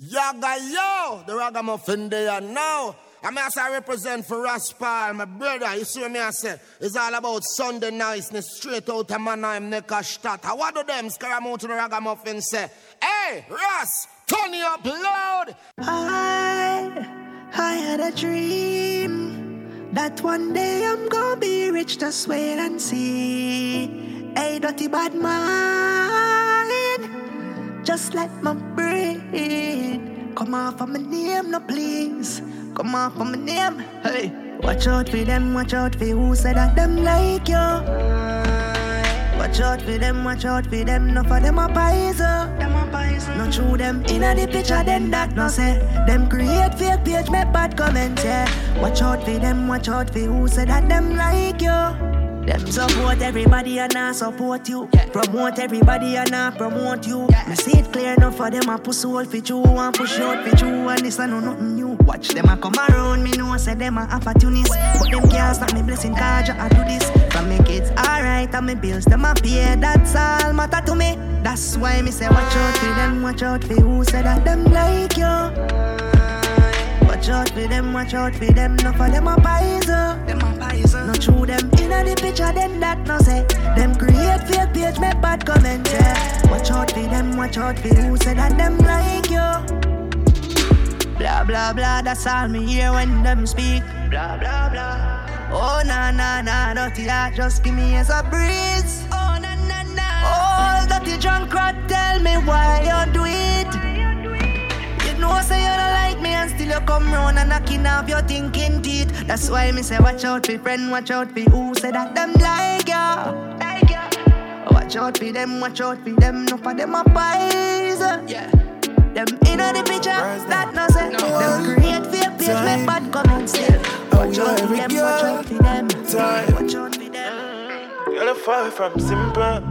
Yaga yo, the ragamuffin there now. I mean, as I represent for Raspal, my brother, you see me I say, it's all about Sunday niceness, straight out of Mannheim, Neckarstadt. What do them scaramouche the ragamuffin say? Hey, Ras, turn you up loud. I, I had a dream that one day I'm gonna be rich, just wait and see. Hey, dirty bad mind, just let my brain come off of my name, no please. Come on for my name. Hey, watch out for them, watch out for who said that them like you. Watch out for them, watch out for them, no for them a poison. Them a poison. No true them inna the picture, then that no say. Them create fake page, make bad comments, yeah. Watch out for them, watch out for who said that them like you. Them support everybody and I support you. Yeah. Promote everybody and I promote you. Yeah. Me see it clear enough for them I push all for you and push out for you and this I know nothing new. Watch them I come around me know I say them a opportunist, but them can't stop me blessing cause I do this. From me kids alright and me bills them a pay. That's all matter to me. That's why me say watch out for them, watch out for who said that them like you. Watch out for them, watch out for them. No for them a poison. Them a poison. No true them inna the picture, then that no say. Them create fake page, make bad comment. Yeah. Watch out for them, watch out for who say that them like you. Blah blah blah, that's all me hear when them speak. Blah blah blah. Oh na na na, dirty that, just give me as a breeze. Oh na na na. Oh, dirty drunk crowd, tell me why you do it know say you don't like me and still you come round and knocking off your thinking teeth. That's why me say watch out for friend, watch out for who say that them like you. Like you. Watch out for them, watch out for them, no for them a pies. Yeah. Them inna the picture, that no say. No. Them create fake page, make bad comments. Yeah. Watch out for them, watch out for them. Time. Watch out for them. You're far from simple.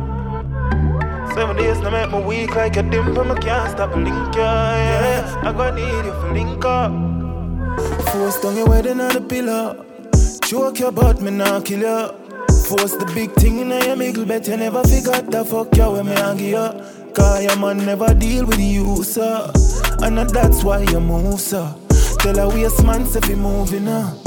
Seven days now make me weak like a dimple, I can't stop link yeah. I gonna need you for link up. Force down your wedding on the pillow. Joke about me now kill you. Force the big thing in your middle, bet you never forgot the fuck you when me hang you. Cause your man never deal with you, sir. And that's why you move, sir. Tell a waste man if you moving now.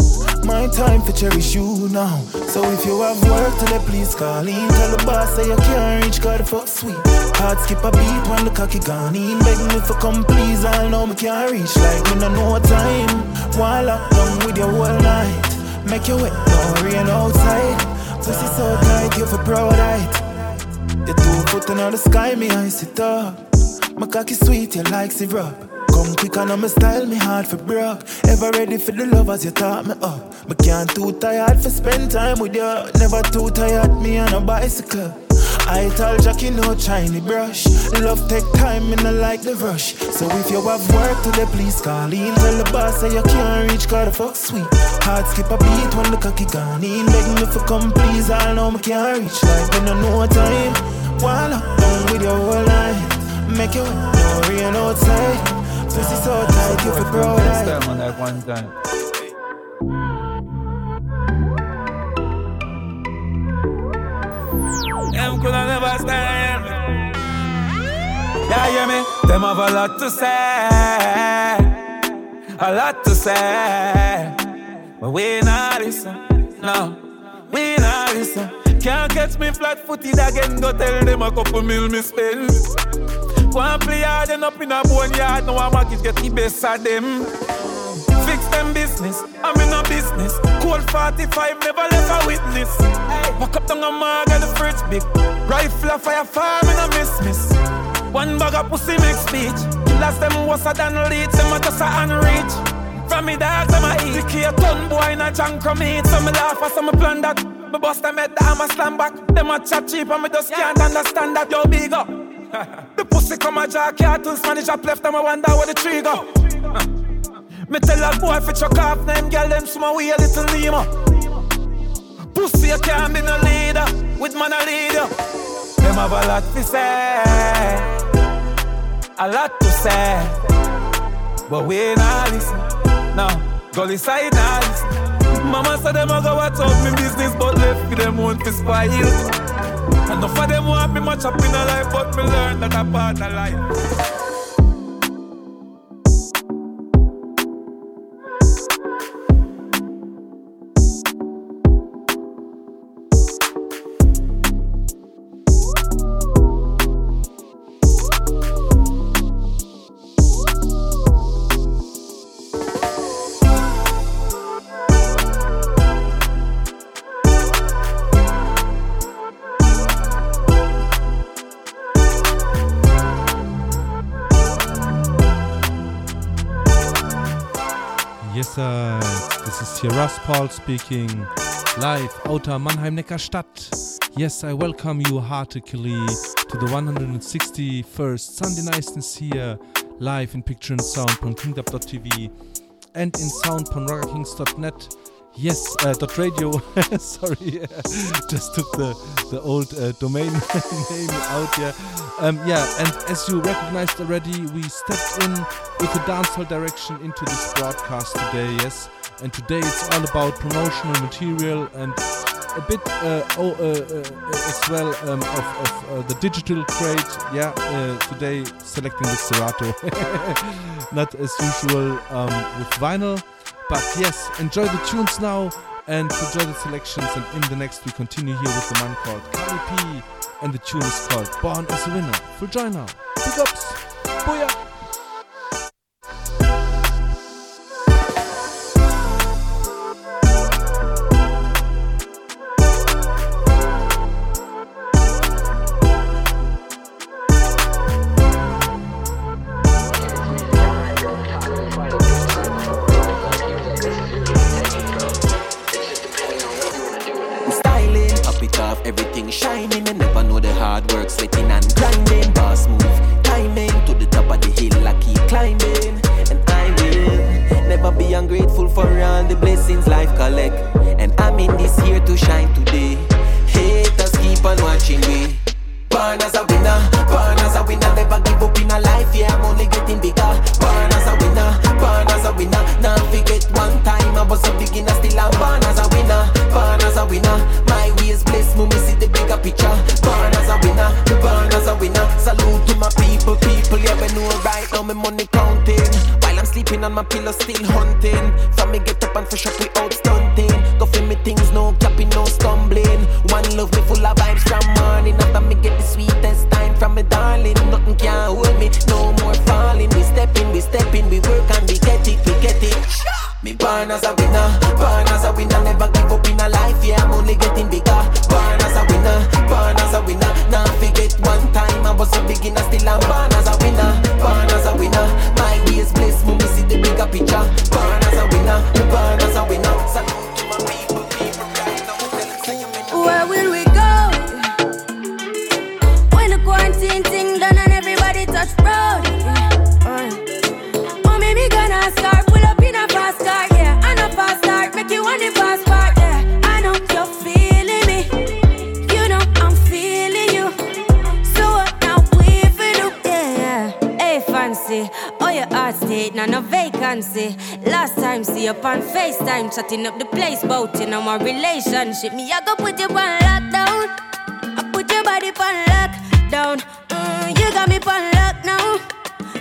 My time for cherish you now. So if you have work today, please call in. Tell the boss say you can't reach, God fuck sweet. Heart skip a beat when the cocky gone in. Beg me for come, please. I know me can't reach. Like me no know time. While I'm done with your whole night. Make you wet, no rain outside. Pussy so tight, you for proud height. You two foot in the sky, me I sit up. My cocky sweet, you like syrup. Come quick and I'm style, me hard for broke. Ever ready for the love as you taught me up. Me can't too tired for spend time with you. Never too tired, me on a bicycle. I tell Jackie no shiny brush. Love take time, me not like the rush. So if you have work today, please call in. Tell the boss say you can't reach, got a fuck sweet. Hard skip a beat when the cocky gone in. Beg me for come, please. I know me can't reach, like when I know time. While I'm with your whole life, make you no rain outside. Pussy so tight, you feel proud. Next time on that one time. Them coulda never stand. Yeah, hear me? Them have a lot to say, a lot to say, but we not listen. No, we not listen. Can't catch me flat-footed again. Go tell them a couple mil me spend. Go and play hard and up in a bone yard. Now I'm market get the best of them. Fix them business, I'm in a business. Cold 45, never left a witness. Walk up down a mag and the fridge big. Rifle a fire farm and a miss miss. One bag of pussy make speech. Last them was a than lead, them a just a unreach. From me dogs, I'm a eat. The a ton boy in a junk from me. So me laugh as some plan that. Me bust them head, I'm a slam back. Them a chat cheap and me just can't understand that. Yo, big up. The pussy come a jack cartoon Spanish up left them I wonder where the trigger. Me tell a boy fi chuck off them girl them small way a little lima. Pussy you can't be no leader with man a leader. Them have a lot to say, a lot to say, but we not listen. No, go inside now listen. Mama said them a go watch out me business, but left for them want to spoil. Enough of them want me much up in a life, but me learn that a part of life. Paul speaking live outer Mannheim Neckarstadt. Yes, I welcome you heartily to the 161st Sunday Niceness here live in picture and sound from kingdom.tv and in sound from rockerkings.net. Yes, uh, dot radio. Sorry, just took the the old uh, domain name out. Yeah, um, yeah. And as you recognized already, we stepped in with a dancehall direction into this broadcast today. Yes, and today it's all about promotional material and a bit uh, oh, uh, uh, as well um, of, of uh, the digital trade. Yeah, uh, today selecting the Serato, not as usual um, with vinyl. But yes, enjoy the tunes now and enjoy the selections. And in the next, we continue here with the man called Kali P. And the tune is called Born as a Winner. Full join now. Big ups. Booyah. Chatting up the place, bout in my relationship. Me, I go put you on lockdown. I put your body on lockdown. Mm, you got me on lock now.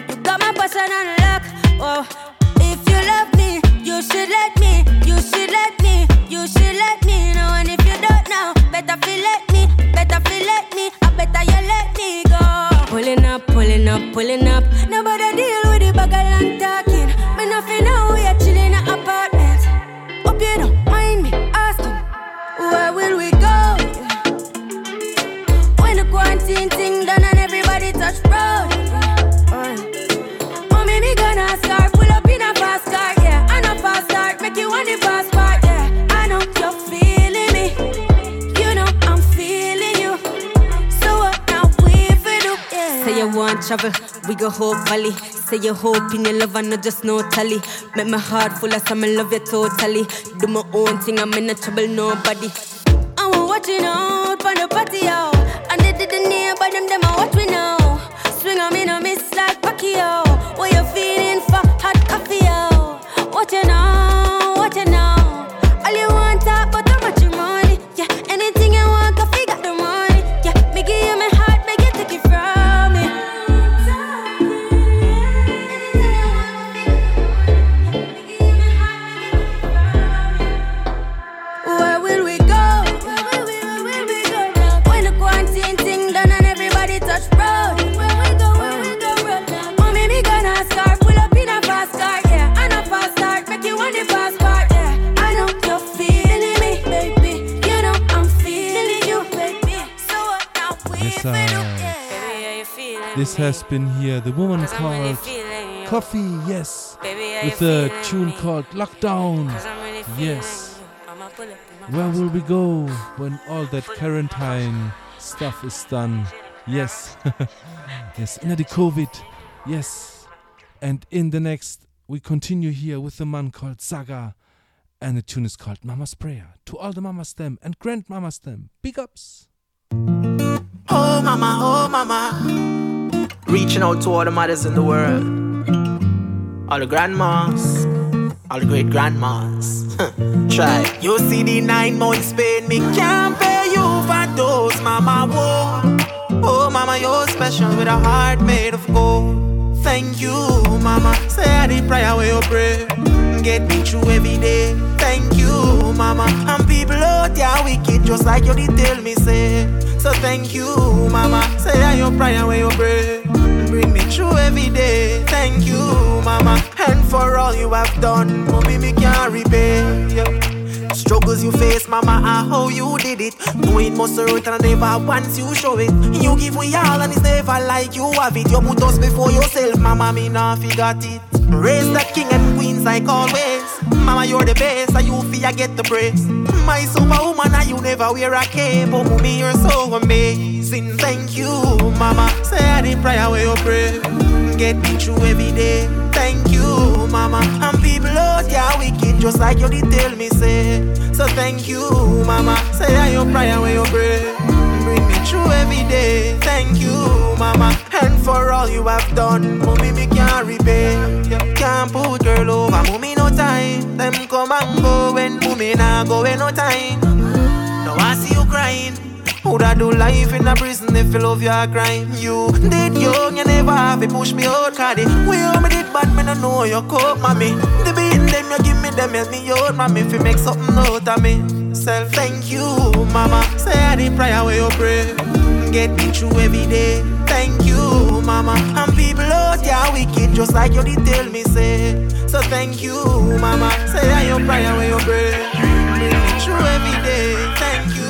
You got my passion on lock. Oh, if you love me, you should let me. You should let me. You should let me know. And if you don't know, better feel let me. Better feel let me. I better you let me go. Pulling up, pulling up, pulling up. Nobody deal with the bag and talking. Where will we go? When the quarantine thing done and everybody touch road. Uh, mommy, me gonna start, pull up in a fast car, yeah. I know fast start, make you want the fast part, yeah. I know you're feeling me, you know I'm feeling you. So what now we for do, yeah. Say you want travel, we go whole valley. Say your hope in your love and not just no tally. Make my heart full of some love you totally. Do my own thing, I'm in no trouble, nobody. I'm watching out for the party out. And they did the nearby them, them I watch we now. Swing on me, no miss like Pacquiao. What you feeling for hot coffee out? Watching out, has been here the woman Cause I'm really called. Koffee, yes. With a tune called Lockdown. Yes. Where will we go when all that quarantine stuff is done? Yes. yes, in the COVID. Yes. And in the next, we continue here with a man called Saga. And the tune is called Mama's Prayer. To all the mamas them and grandmamas them. Big ups. Oh mama, oh mama. Reaching out to all the mothers in the world. All the grandmas. All the great grandmas. Try. You see the nine months pain, me can't pay you for those, mama. Whoa. Oh mama, you're special with a heart made of gold. Thank you, mama. Say I did prayer where you pray. Get me through every day. Thank you, mama. And people out there wicked, just like you did tell me, say. So thank you, mama. Say I your prayer where you pray. Bring me through every day. Thank you, mama. And for all you have done, mommy, me can't repay. Yeah. Struggles you face, mama, I how you did it. Doing most hurt and never once you show it. You give we all and it's never like you have it. You put us before yourself, mama, me nah forgot it. Raise the king and queens like always. Mama, you're the best, and you feel I get the praise. My superwoman, and you never wear a cape. Oh, me, you're so amazing. Thank you, mama. Say I didn't pray where you pray. Get me through every day. Thank you, mama. And people out there wicked, just like you did tell me, say. So thank you, mama. Say I your prayer when you pray. Bring me through every day. Thank you, mama. And for all you have done, mommy, me can't repay. Can't put girl over, mommy, no time. Them come and go when mommy not go no time. Now I see you crying. Woulda do life in a prison if you love your crime. You did young, you never have it push me out, cause how me did bad, me no know you cope, mommy. The beating them, you give me them, help me out, mommy, if you make something out of me. Self, thank you, mama. Say I did prayer where you pray. Get me through every day. Thank you, mama. And people out there wicked, just like you did tell me, say. So thank you, mama. Say I your prayer where you pray. Bring me through every day. Thank you,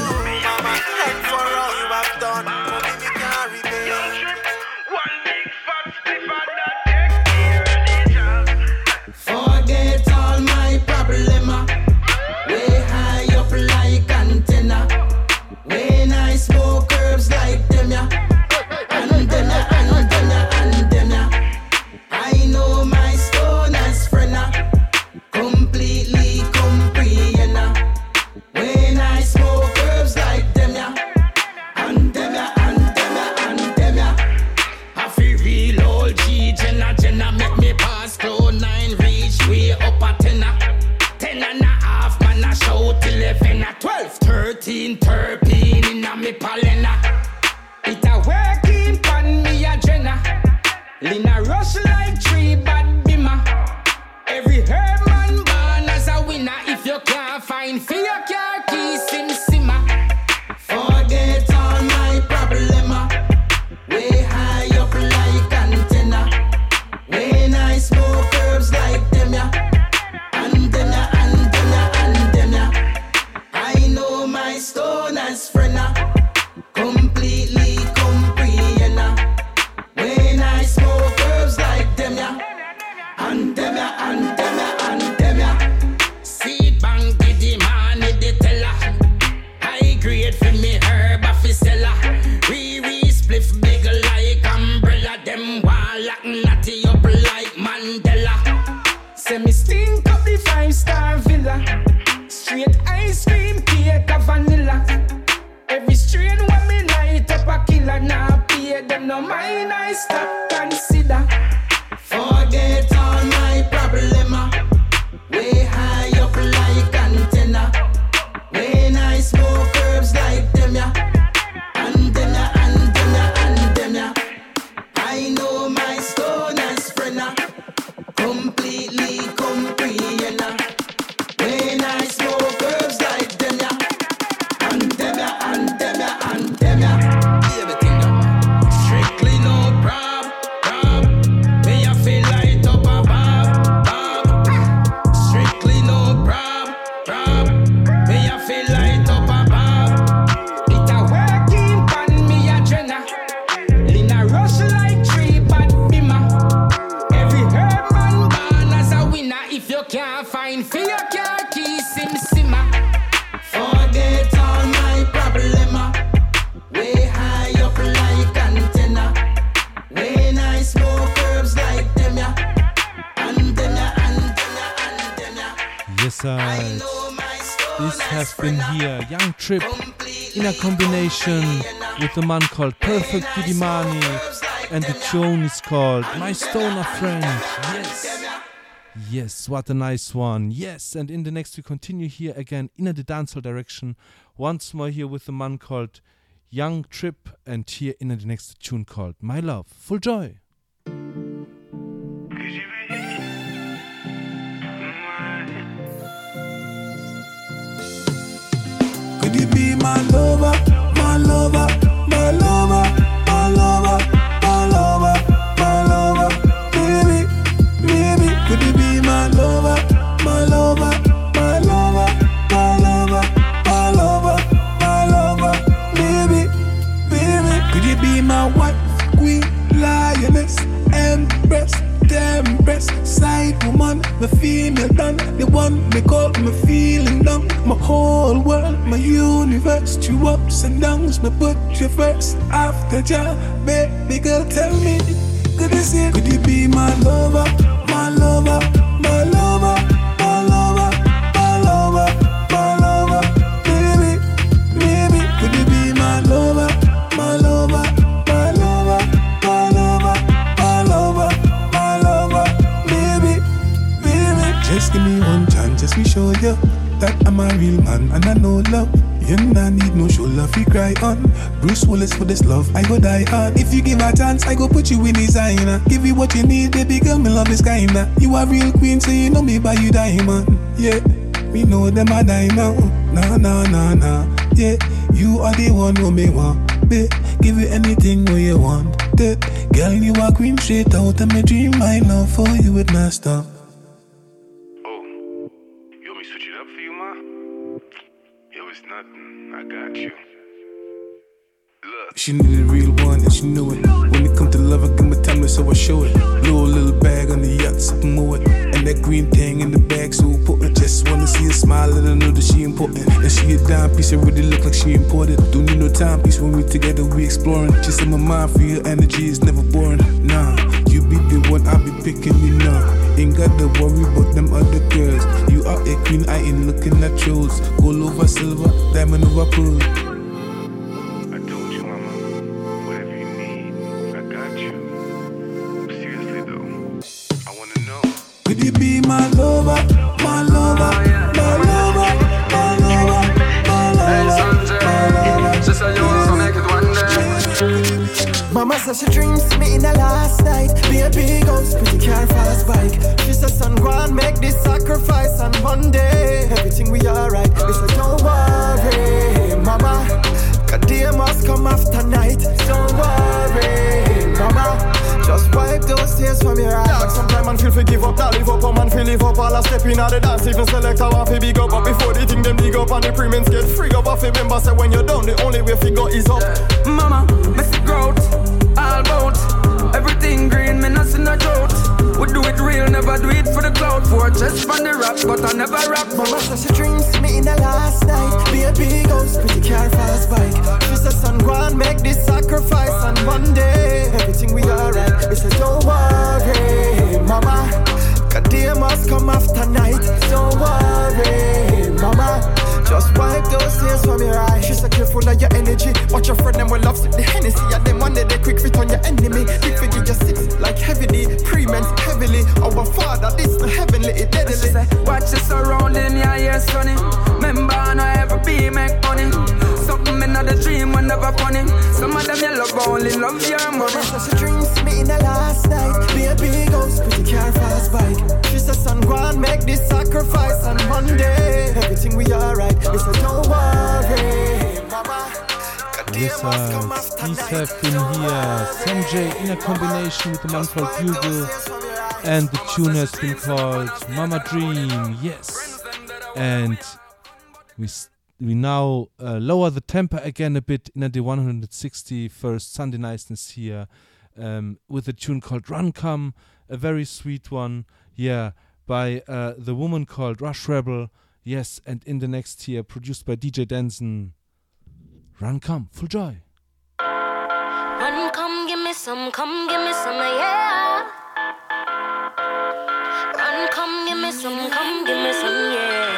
And combination with a man called Perfect Giddimani, and the tune is called My Stoner Friend. Yes. Yes, what a nice one. Yes, and in the next we continue here again in the dancehall direction. Once more here with a man called Young Trip, and here in the next tune called My Love. Full joy. My lover, my lover, my lover, my lover, my lover, my lover, baby, baby? Could you be my lover, my lover, my lover, my lover, my lover, my lover, baby, baby? Could you be my wife, queen, lioness, empress, empress, the female done, the one they call me feeling down, my whole world, my universe, two ups and downs, me put you first after job, baby girl, tell me, could you see, could you be my lover, my lover, For this love, I go die hard. If you give a chance, I go put you in designer. Give you what you need, baby girl, me love is kinda. You a real queen, so you know me buy you diamond. Yeah, we know them a now. Nah, nah, nah, nah. Yeah, you are the one who me want. Babe, give you anything what you want. That girl, you are queen straight out of my dream. My love for you would not stop. She needed a real one and she knew it. When it come to love, I give my time, so I show it. A little bag on the yacht, I mow it. And that green thing in the bag, so important. Just wanna see her smile, let her know that she important. And she a dime piece, it really look like she imported. Don't need no timepiece when we together, we exploring. She in my mind for your energy is never boring. Nah, you be the one, I be picking you now. Ain't got to worry about them other girls. You are a queen, I ain't looking at yours. Gold over silver, diamond over pearl. Could you be my lover, my lover, my lover, my lover, my lover, my lover? She said you also make it one day. Mama said she dreams me in the last night. Be a big house, pretty car, fast bike. She said, son, go make this sacrifice. And one day, everything we alright. Me said, don't worry, mama. Cause day must come after night. Don't worry, mama. Just wipe those tears from your eyes. Dog, sometime man feel fi give up, that live up, a man feel live up. All a step in the dance, even select a one fi big up. But before they think them big up and the premiums get free up, I fi remember say when you're done, the only way fi go is up. Mama, messy growth, all about everything green, me nothing a drought. We do it real, never do it for the cloud. For just from the rap, but I never rap. Mama said she dreams me in the last night. Be a big house, pretty car, fast bike. She said, son, go and make this sacrifice. And one day, everything we alright. Me said, don't worry, mama. Cause day must come after night. Don't worry, mama. Just wipe those tears from your eyes. She said, careful of your energy. Watch your friend, them will love the Hennessy. And them one day they quick fit on your enemy. Quick figure just six like heavily. Pre-mens heavily. Our father, this the heavenly, it deadly. She say, watch your surrounding, yeah, yeah, sonny. Remember, I know every be make money. Something in the dream, when never funny. Some of them you love only love your money. She dreams me in the last night. Be a big house, pretty car, fast bike. She said, son, go and make this sacrifice. And one day, everything we Me said, don't worry, mama. Uh, these have been here. Sanjay in a combination with the man called Bugle, and the tune has been called Mama Dream. Yes, and we we now uh, lower the tempo again a bit in the 161st Sunday niceness here um, with a tune called Run Come, a very sweet one. Yeah, by uh, the woman called Rush Rebel. Yes, and in the next year, produced by DJ Denson. Run, come, full joy. Run, come, give me some, come, give me some, yeah. Run, come, give me some, come, give me some, yeah.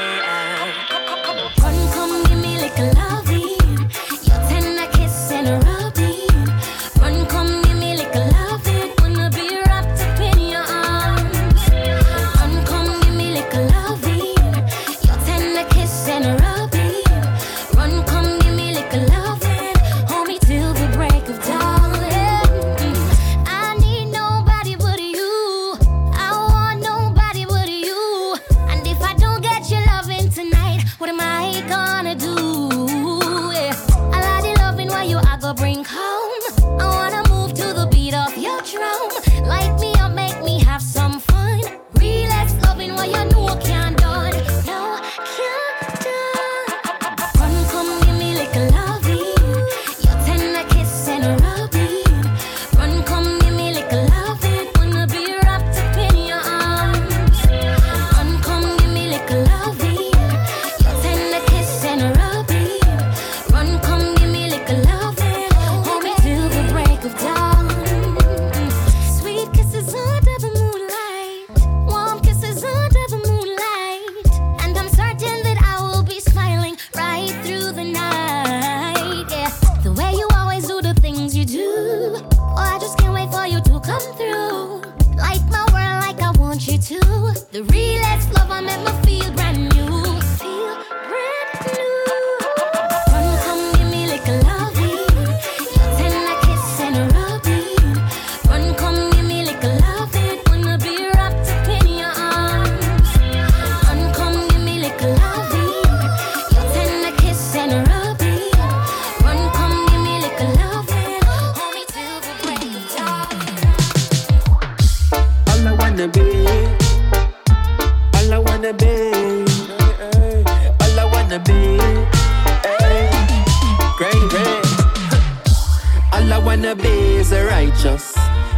Wanna is righteous.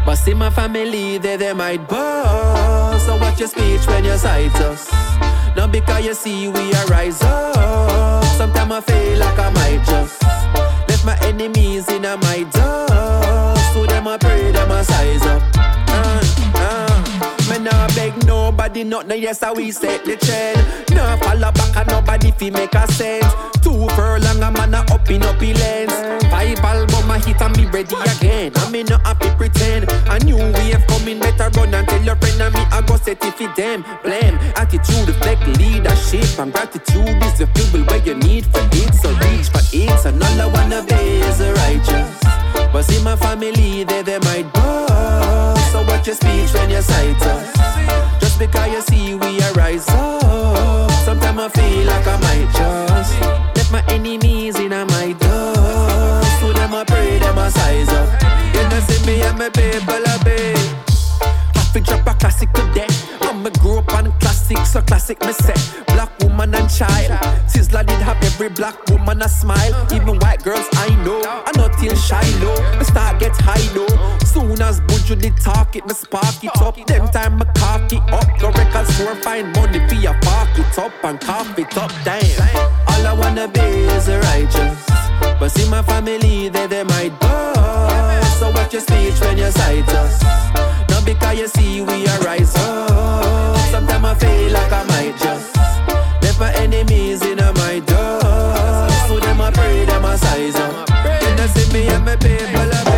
But see my family, they, they might boast. So watch your speech when you cite us. Not because you see we are rise up. Sometimes I feel like I might just left my enemies in my dust. So them I pray, them I size up. Uh, uh. Me nah beg nobody, not no yes, I we set the trend. Nah follow back and nobody fi make a sense. Two furlong a man a up in up lens. Five album a hit and me ready again. I me not happy pretend. A new wave coming, better run and tell your friend and me I go set it for them. Blame attitude reflect leadership and gratitude is the fuel where you need for it. So reach for it, and all I wanna be is righteous. But see my family, they they might boast. So watch your speech when you cite us. Just because you see we are rise up. Sometimes I feel like I might just let my enemies in my dust. So them I pray, them I size up. You know see me and my people a big. Have to drop a classic today. I'ma grow up on classics, so classic me say. Black woman and child. Sizzla did have every black woman a smile. Even white girls I know. I not till shy low. Me start get high low. Soon as Buju did talk it, me spark it up. Them time me cock it up. Go record store, find money for your park it up and cough it up. Damn. All I wanna be is a righteous. But see my family, they they might bust. So watch your speech when you cite us. Not because you see we are rise. Sometimes I feel like I might just left my enemies in my dust. So them I pray, them I size up. You know see me and my people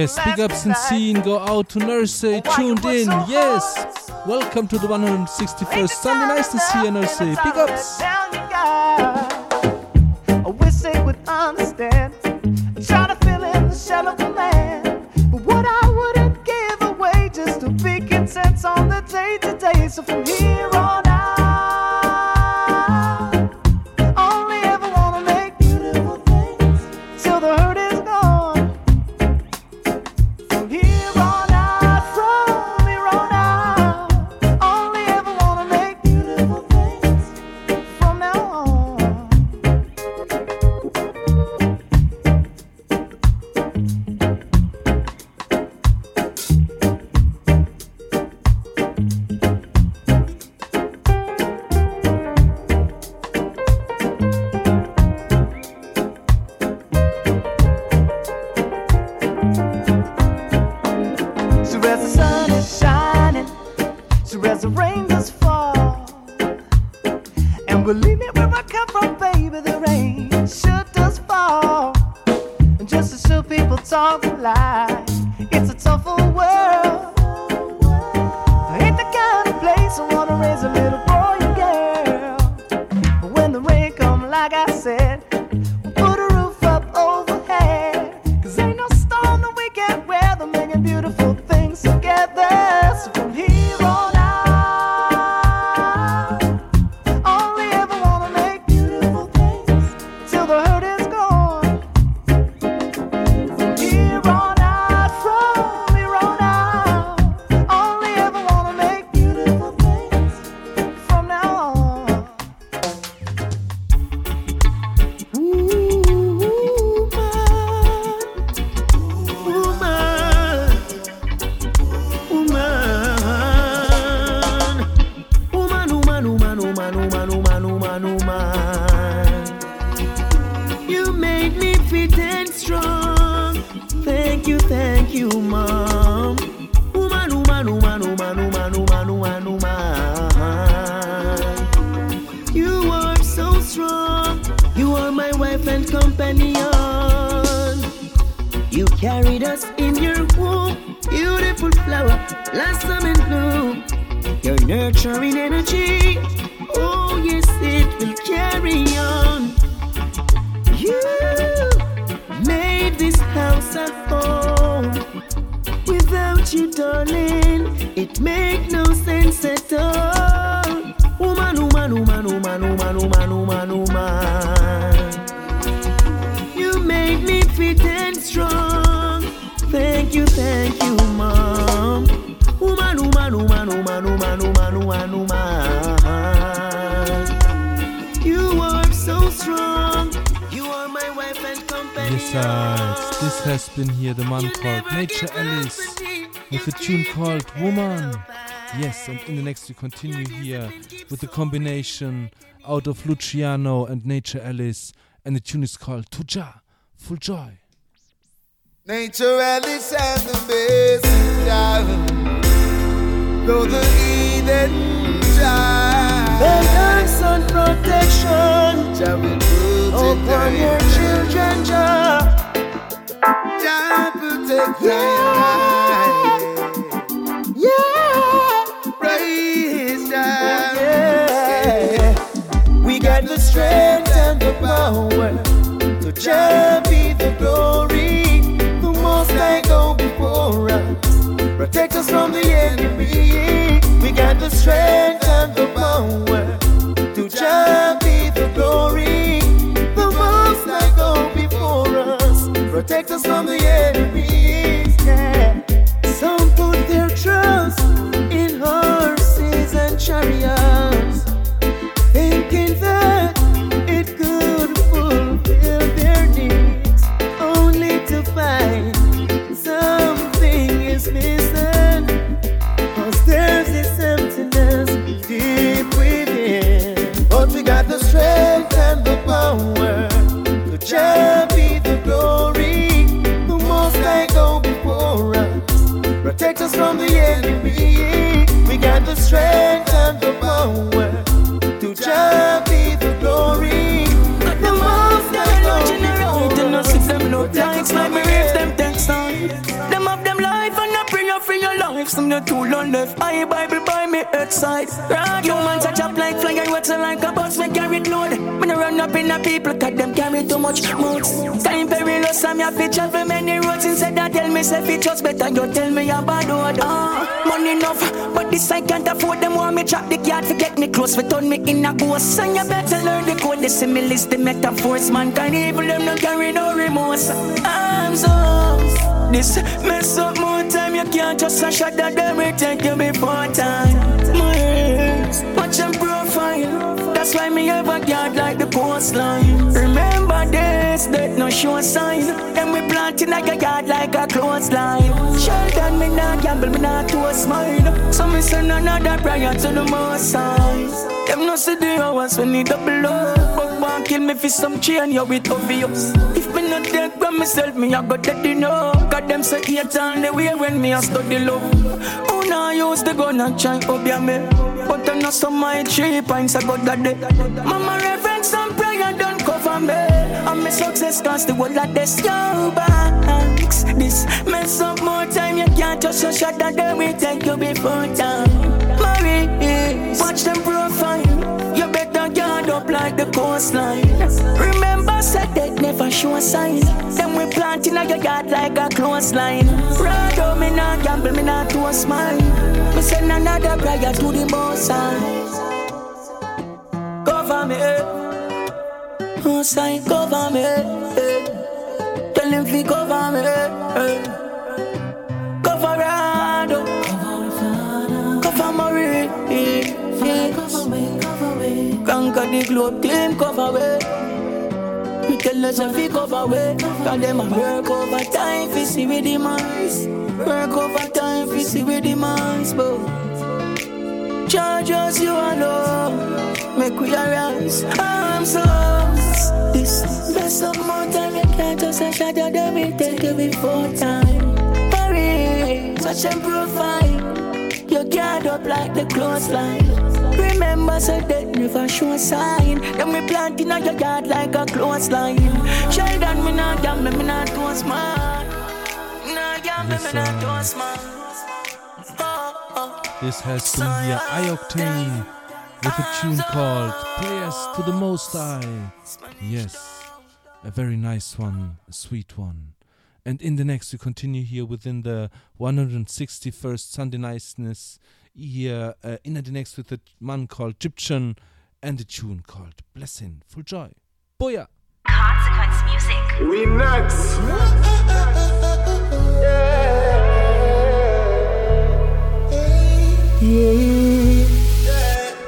Yes, big ups and scene go out to Nursey, tuned in. Yes, welcome to the 161st Sunday Nights this here, Nursey. Big ups. You. I wish they would understand. I try to fill in the shell of a man, but what I wouldn't give away just to be content on the day to day. So from here on continue here with the combination out of Luciano and Nature Alice, and the tune is called Tuja, Full Joy. Nature Alice and the messenger. Though the Eden child. And thanks on protection Jah will protect upon your children, Jah. Jah protect yeah. The strength and the power to Jah be the glory. The most I go before us, protect us from the enemy. We got the strength and the power to Jah be the glory. The most I go before us, protect us from the enemies. Yeah. Left, I Bible by me bedside. Right, humans a chop like fly and what's like a bus, me carry in a people, cause them carry too much mouths. Time perilous, I'm your fit travel many roads. Instead of tell me say just better, you tell me about road. Ah, money enough, but this I can't afford. Them want me trap the yard, forget me close, for turn me in a ghost. And you better learn the code, the similes, the metaphors. Mankind evil, them no carry no remorse. I'm so this mess up more time, you can't just a shot at them, it take you before time. My That's why me have a guard like the coastline. Remember this, that no show sign. And we planting like a yard like a clothesline. Sheldon, me not gamble, me not toast mine. So me send another prayer to the most high. Them no see the hours when need double up. But one kill me for some chain, you with obvious. If me not dead by myself, me I go dead enough. God them say hate on the way when me I study love. Who now use the gun and try obey me? But I know some my three pints I got that day. Mama reverence some prayer don't cover me. And so success cause the world like this yo banks. This mess up more time, you can't just a shot that they will take you before time. Maurice, watch them profile. You better guard up like the coastline. Remember, said they never show a sign. Then we plant in your yard like a clothesline. Rado, me not gamble, me not to a smile. Me send another prayer to the most high. Cover me, eh. most high, cover me. Eh. Tell him fi cover me. Eh, cover Rado, cover Marie. Conquer the globe, team cover. Me us if we cover way. Cause them a work over time, fi see with the minds. Work over time, fi see with the minds, but Charge us, you alone. Make we arise. I'm this best of more time. You can't just a shot of them. We take you before time. Hurry, such a profile. You guard up like the clothesline. Remember, that never show a sign. We plant in your yard like a clothesline. Sheldon, me not me not toast man. Me not gamble, me not toast man. This has been here I-Octane with a tune called Prayers to the Most High. Yes, a very nice one, a sweet one. And in the next, we continue here within the 161st Sunday Niceness here uh, in the next with a man called Egyptian and a tune called Blessing Full Joy. Booyah! Consequence music. We nuts. Yeah.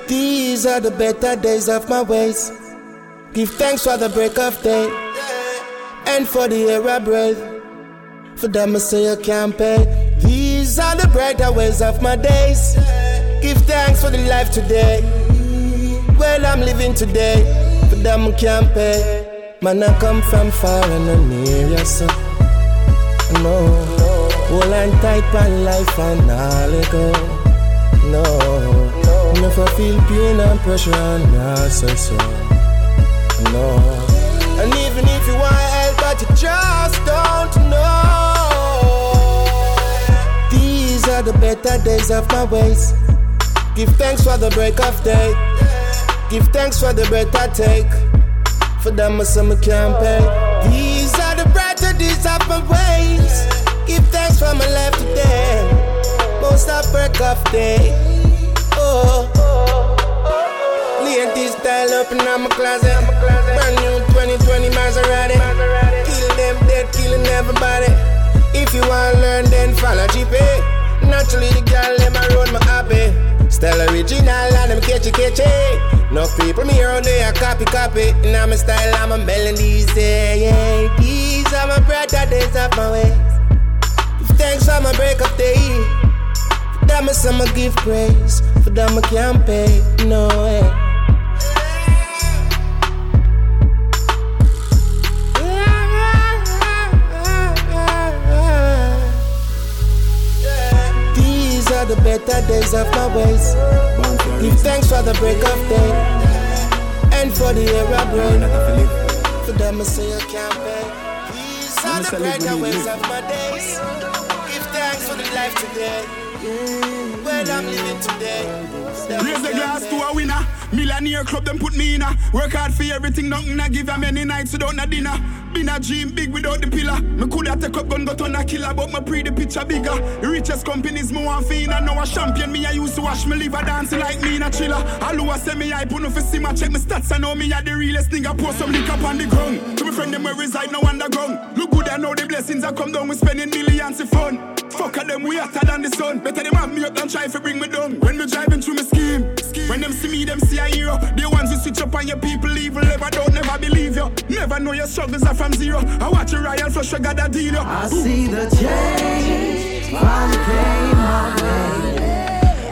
These are the better days of my ways. Give thanks for the break of day and for the air I breathe. For them, I say I can't pay. These are the brighter ways of my days. Give thanks for the life today. Well, I'm living today. For them, I can't pay. Man, I come from far and I'm near, yes, sir. No, hold on tight for life and let go. No, never feel pain and pressure also so. No, and even if you want help, but you just don't know. Are the better days of my ways. Give thanks for the break of day. Give thanks for the breath I take. For them, I summer me. These are the brighter days of my ways. Give thanks for my life today. Most of break of day. Oh. Lay this style up in my closet. Brand new 2020 original and them catchy catchy. No people me around there copy copy. And I'm a style, I'm a melodies. Yeah, yeah. These are my brighter days of my way. Give thanks for my break of day. For them I say I give praise. For them I can't pay. No way. These are the better days of my ways. Give thanks for the break of day and for the air I breathe. For them I say I can't pay. These are the better ways of my days. Give thanks for the life today. Mm, when I'm living today. Raise the glass to a winner. Millionaire club, them put me in a. Work hard for everything, nothing I give them any nights without no dinner. Been a dream big without the pillar. Me coulda take up gun, but on a killer, but my pre the picture bigger. The richest companies me want fi in, and now a champion. Me I used to watch me live a dance like me in a chiller. All who a me I put no for see my check my stats. I know me a the realest nigga. Pour some liquor on the ground. To my friend them where reside now underground. Look good, I know the blessings I come down. We spending millions of fun. Fuck at them, we hotter than the sun. Better them have me up than try to bring me down. When me driving through my scheme, when them see me, them see a hero. The ones who switch up on your people evil, never don't never believe you. Never know your struggles are from zero. I watch a royal flush, I got a deal. I see the change my way.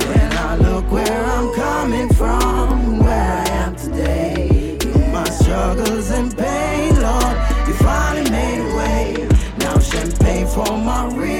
When I look where I'm coming from, where I am today. My struggles and pain, Lord, you finally made a way. Now champagne for my real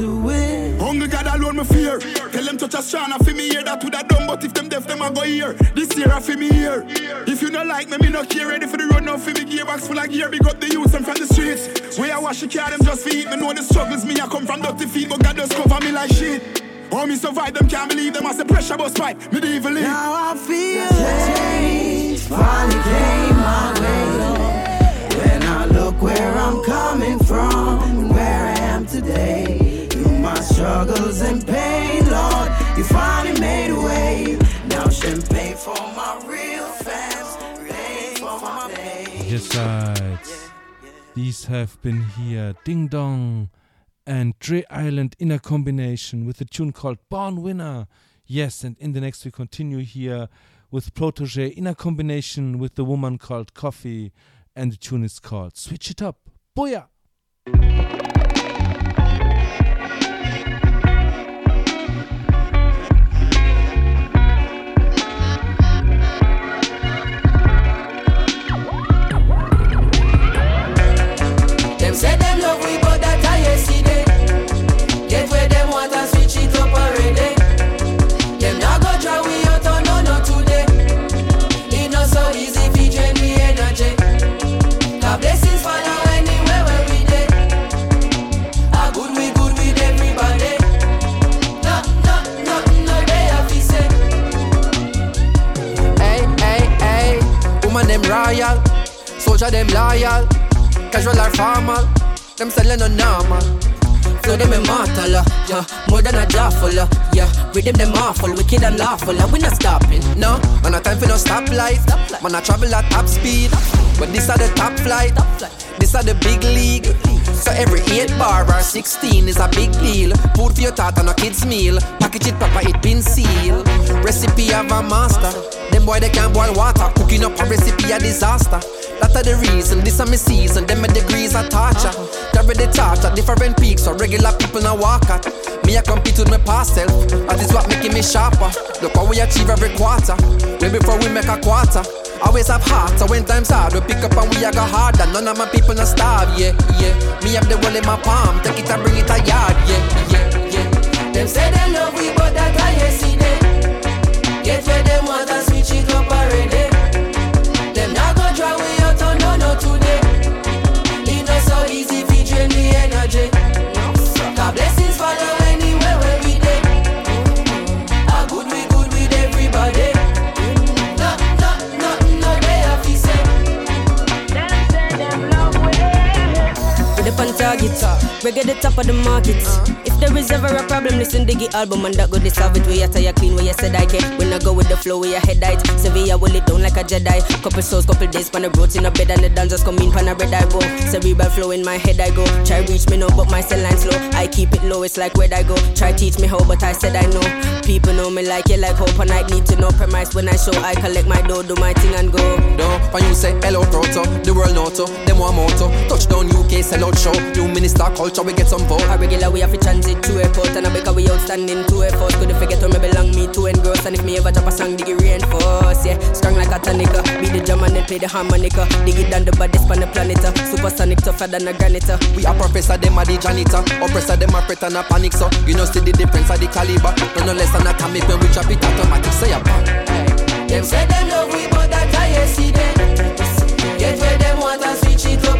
to win. Hungry God alone me fear. Tell them touch a strong for me here that would have done, but if them deaf them I go here. This year I feel me here. If you not like me, me no care. Ready for the road now for me gearbox full of gear. Big up the youth and from the streets. Where I wash the car them just feet. Me know the struggles me I come from dirty feet, but God just cover me like shit. Oh, me survive them, can't believe them as the pressure bus fight. Me evil Now I feel change finally came my way. When I look where I'm coming from and where I am today. Struggles and pain, Lord, you finally made a way. Now champagne for my real fans, for my. Yes. These have been here. Ding Dong and Dre Island in a combination with a tune called Born Winner. Yes, and in the next we continue here with Protoje in a combination with the woman called Koffee, and the tune is called Switch It Up. Booyah! Soldier them loyal, casual or formal, them selling no normal. Flow them immortal, uh, yeah, more than a jawful, uh, yeah. Rhythm them awful, wicked and lawful, uh, we not stopping, no. Man, a time for no stoplight, man, I travel at top speed, but this are the top flight, this are the big league. So every 8 bar or 16 is a big deal. Food for your thought on a kid's meal. Package it proper, it been sealed. Recipe of a master. Them boy they can't boil water. Cooking up a recipe a disaster. That are the reason, this are my season. Them my degrees are torture. They ready touch at different peaks, so regular people now walk at. Me I compete with my past self. That is what making me sharper. Look how we achieve every quarter. Way before we make a quarter. Always have heart, so when times hard, we pick up and we a go harder. None of my people not starve, yeah, yeah. Me have the world in my palm, take it and bring it a yard, yeah, yeah, yeah. Them say they love we, but that I yesterday. Get where them want and switch Pan target, reggae the top of the market. Uh-huh. If there is ever a problem, listen to the album and that go to solve it. Where you tire clean, where you said I can. When I go with the flow, where your head height. Sevilla will it down like a Jedi. Couple souls, couple days, pan the roads in a bed and the dancers come in, pan a red I go. Cerebral flow in my head I go. Try reach me now, but my cell line slow. I keep it low, it's like where I go. Try teach me how, but I said I know. People know me like you, like hope, and I need to know premise when I show. I collect my dough, do my thing and go. Don't when you say hello proto, the world know to them one motto. Touchdown UK, sell out show. New minister culture, we get some vote. A regular we have to transit to airport and I because we outstanding to effort. Couldn't forget where me belong, me to engross. And if me ever drop a song, dig it reinforce. Yeah, strong like a tonica. Beat the drum and then play the harmonica. Dig it down the baddest on the planet. uh. Supersonic tougher than a granite. uh. We are professor, them are the janitor. Oppressor, them are threat and a panic. So you know see the difference of the caliber. No no less than atomic when we drop it automatic. Say a bang. Them say them love we, but that I yesterday. Get where them want and switch it up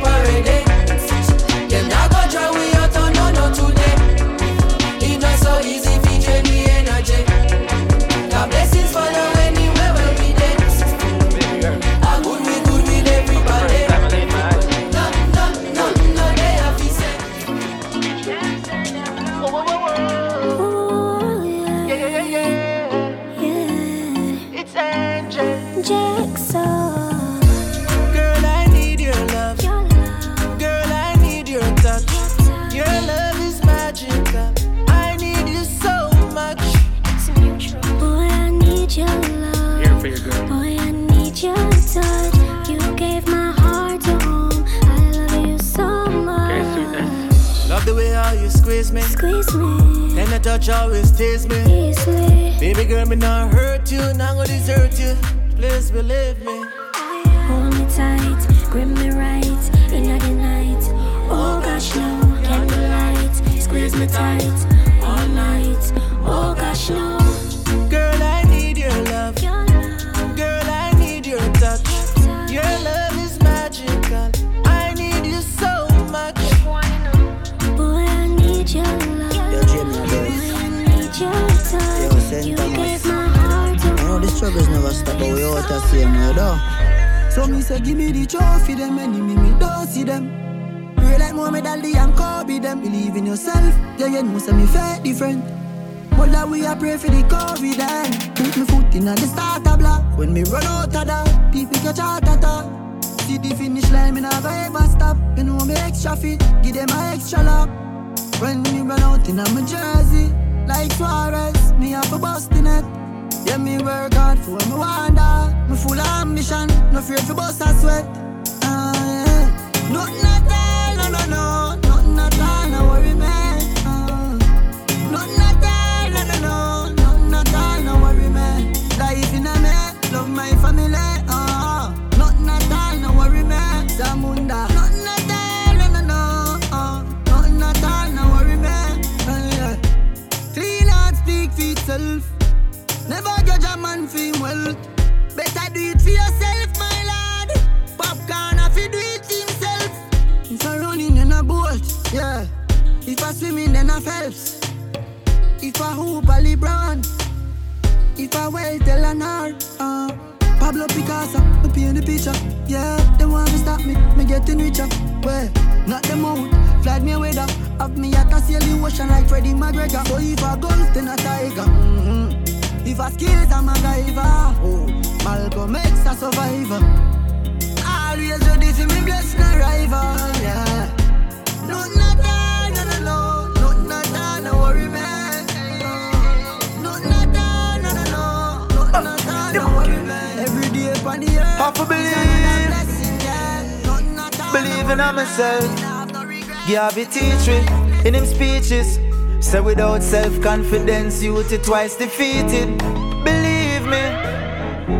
squeeze me. Squeeze me. And the touch always tease me. Easily. Baby girl, me not hurt you, not gonna desert you. Please believe me. Hold me tight, grip me right in the night. Oh gosh, no candlelight. Squeeze me tight all night. Oh gosh, no. Struggles never stop, but we out though. So me say, give me the trophy, them enemy, me don't see them. Real like Muhammad Ali and Kobe, them believe in yourself. Yeah, you know, say me fair different. But that we a pray for the COVID and put me foot in the starter block. When me run out of that, people catch heart attack. See the finish line, me never ever stop. You know me extra fit, give them a extra lap. When me run out in my jersey, like Suarez, me have a bust in it. Yeah, me work hard for me wonder. Me full of ambition, no fear for bust a sweat. Him wealth. Better do it for yourself, my lad. Popcorn, if you do it himself. If I running in a boat, yeah. If I swimming, then I Phelps. If I hoop, a LeBron. If I well, tell an. Uh, Pablo Picasso, me paint the picture. Yeah, they want to stop me, me getting richer. Well, not them out, flight me away there. Have me at a sail the ocean like Freddie McGregor. So if I golf, then a tiger. Mm-hmm. If I skills, I'm a diver. Oh, Malcolm X a survivor. Always ready for me, bless no rival. Yeah. Nothing at all, no, no, no. Nothing no worry, man. Nothing at all, no, no, no. Nothing no worry, man. Every day upon the earth. Believe. Believe in myself. Garvey teach me in him speeches. Say without self-confidence, youth it twice defeated. Believe me,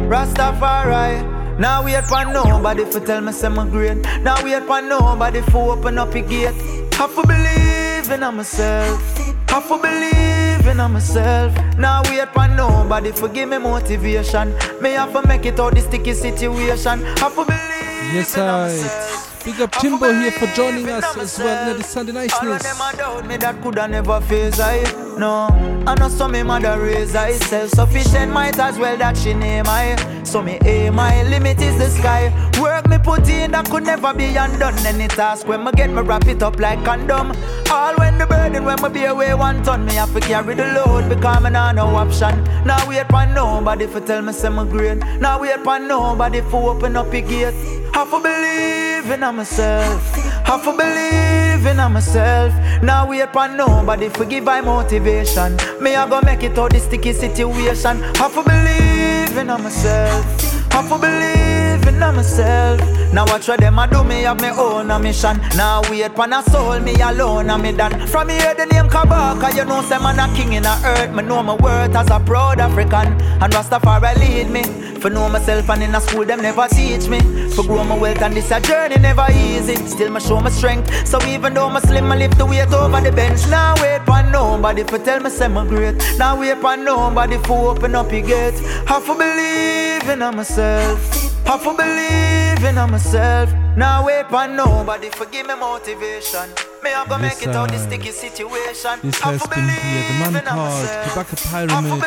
Rastafari. Now wait for nobody for tell me say my great. Now wait for nobody for open up a gate. I for believe in myself. I for believe in myself. Now wait for nobody for give me motivation. Me have to make it out the sticky situation. I for believe Yes, I. Big up Timbo here for joining us as well in the Sunday All niceness. them doubt me that coulda never phase I No, I know so me mother raise I. Self-sufficient might as well that she name I So me aim my limit is the sky Work me put in that could never be undone Any task when me get me wrap it up like condom All when the burden when me be away one ton Me have to carry the load because me nah no option Now wait for nobody for tell me say me great Now wait for nobody for open up a gate I for believe in myself. I for believe in myself. Now wait for nobody for give I motivation. Me I go make it out the sticky situation. I for believe in myself. I for believe in myself. Now watch what them a do me have my own a mission. Now wait for a soul me alone me done. From hear the name Kabaka, you know say man a king in the earth. Me know my worth as a proud African. And Rastafari lead me. For know myself and in a school them never teach me. For grow my wealth and this a journey never easy. Still me show my strength. So even though my slim, I lift the weight over the bench. Now wait for nobody for tell me say me great. Now wait for nobody for open up your gate. I for believe in myself. I for believe in myself. Now wait for nobody for give me motivation. Me I go make it out the I. Uh, sticky situation. This has been here. The man called. Kabaka Pyramid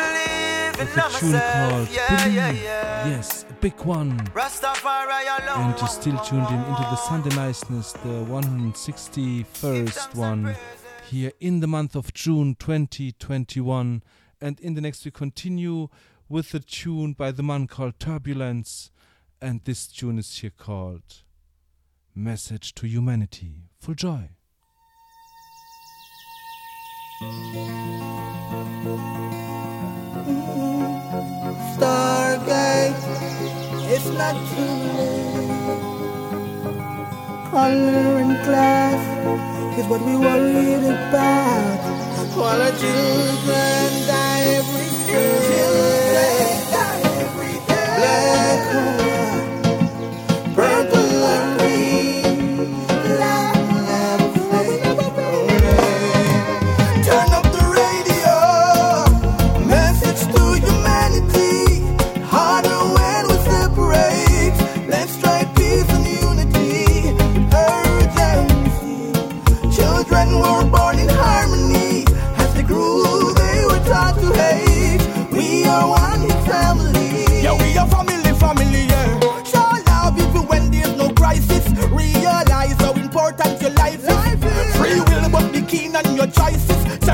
with a tune called Yeah, yeah, Believe. yeah. Yes, a big one. Rastafari alone. And you're still tuned in into the Sunday Niceness, the 161st one, here in the month of June 2021. And in the next, we continue with a tune by the man called Turbulence. And this tune is here called Message to Humanity. Full joy. Stargate, it's not too late. Color and class is what we worried about. While our children die every day.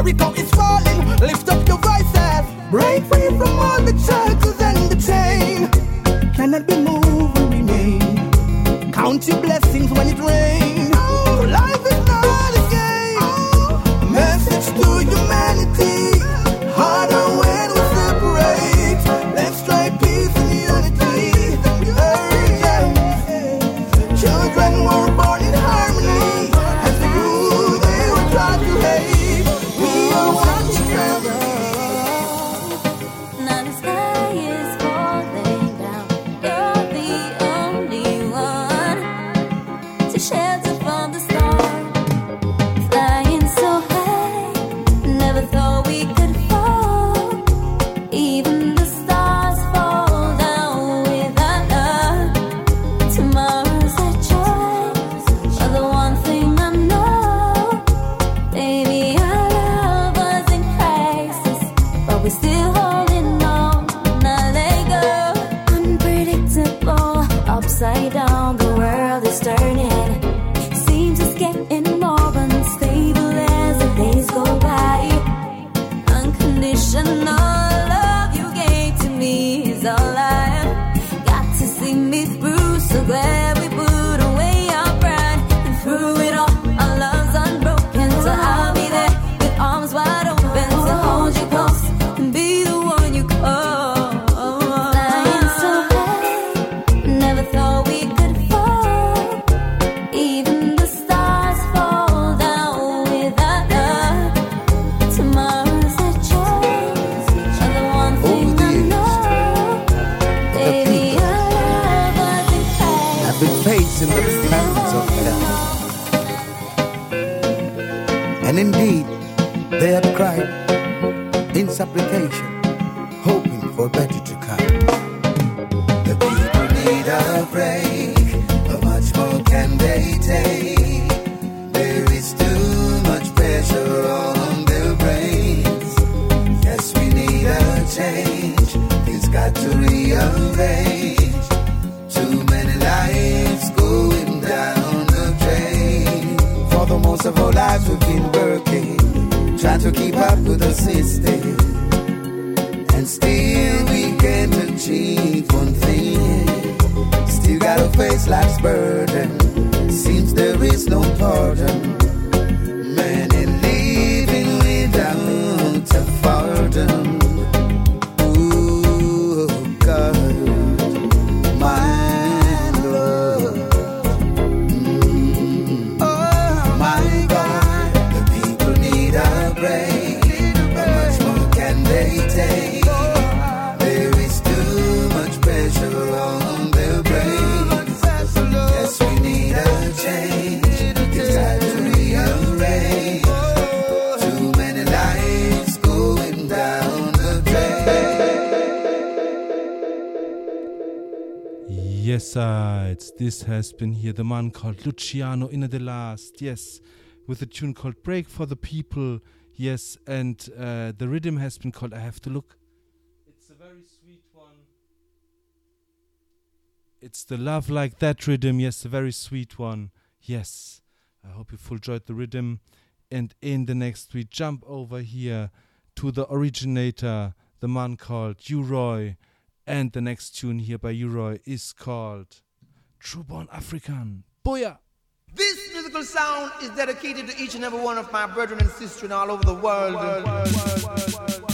Africa is falling. This has been here the man called Luciano in the last, yes, with a tune called Break for the People, yes, and uh, the rhythm has been called I Have to Look. It's a very sweet one. It's the Love Like That rhythm, yes, a very sweet one, yes. I hope you've enjoyed the rhythm. And in the next we jump over here to the originator, the man called U-Roy. And the next tune here by U-Roy is called Trueborn African. Booyah! This musical sound is dedicated to each and every one of my brethren and sisters all over the world. world, world, world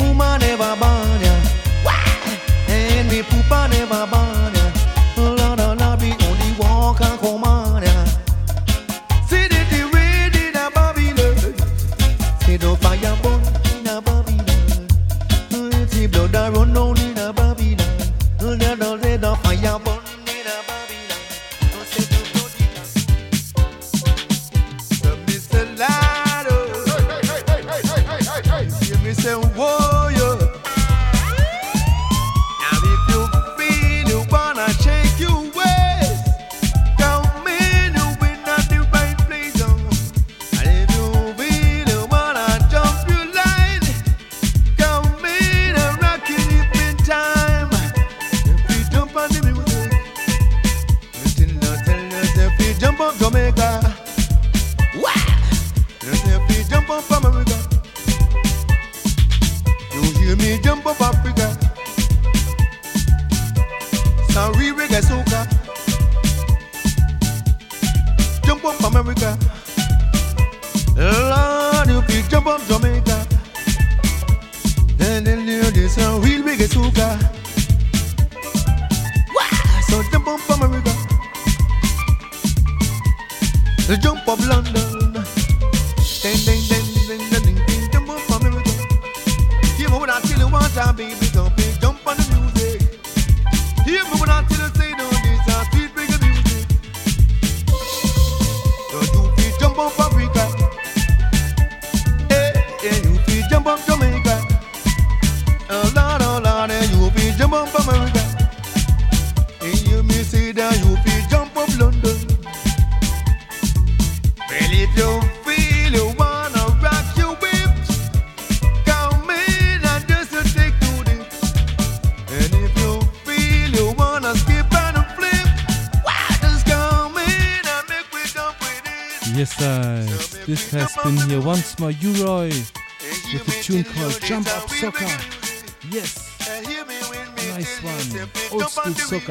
mumane babán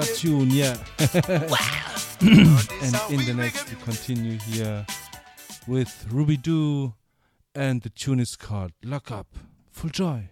tune, yeah. and in the next, we continue here with Ruby Doo, and the tune is called Lock Up. Full joy.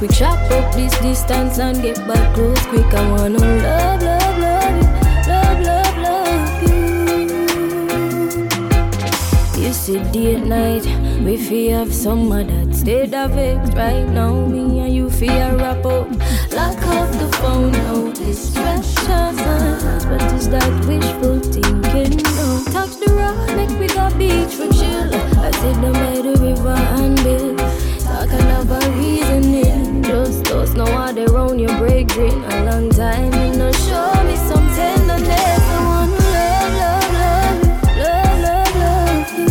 We chop up this distance and get back close quick. I wanna love, love, love you, love, love, love you. You see, day night, we feel have some of that state of vex right now. Me and you feel wrap up, lock off the phone, no distractions. But is that wishful thinking? No, touch the road, make we go beach for chill. I sit down by the river and build. Just us they round your break green. A long time, you know, show me some tenderness. I wanna love, love, love, love, love, love you.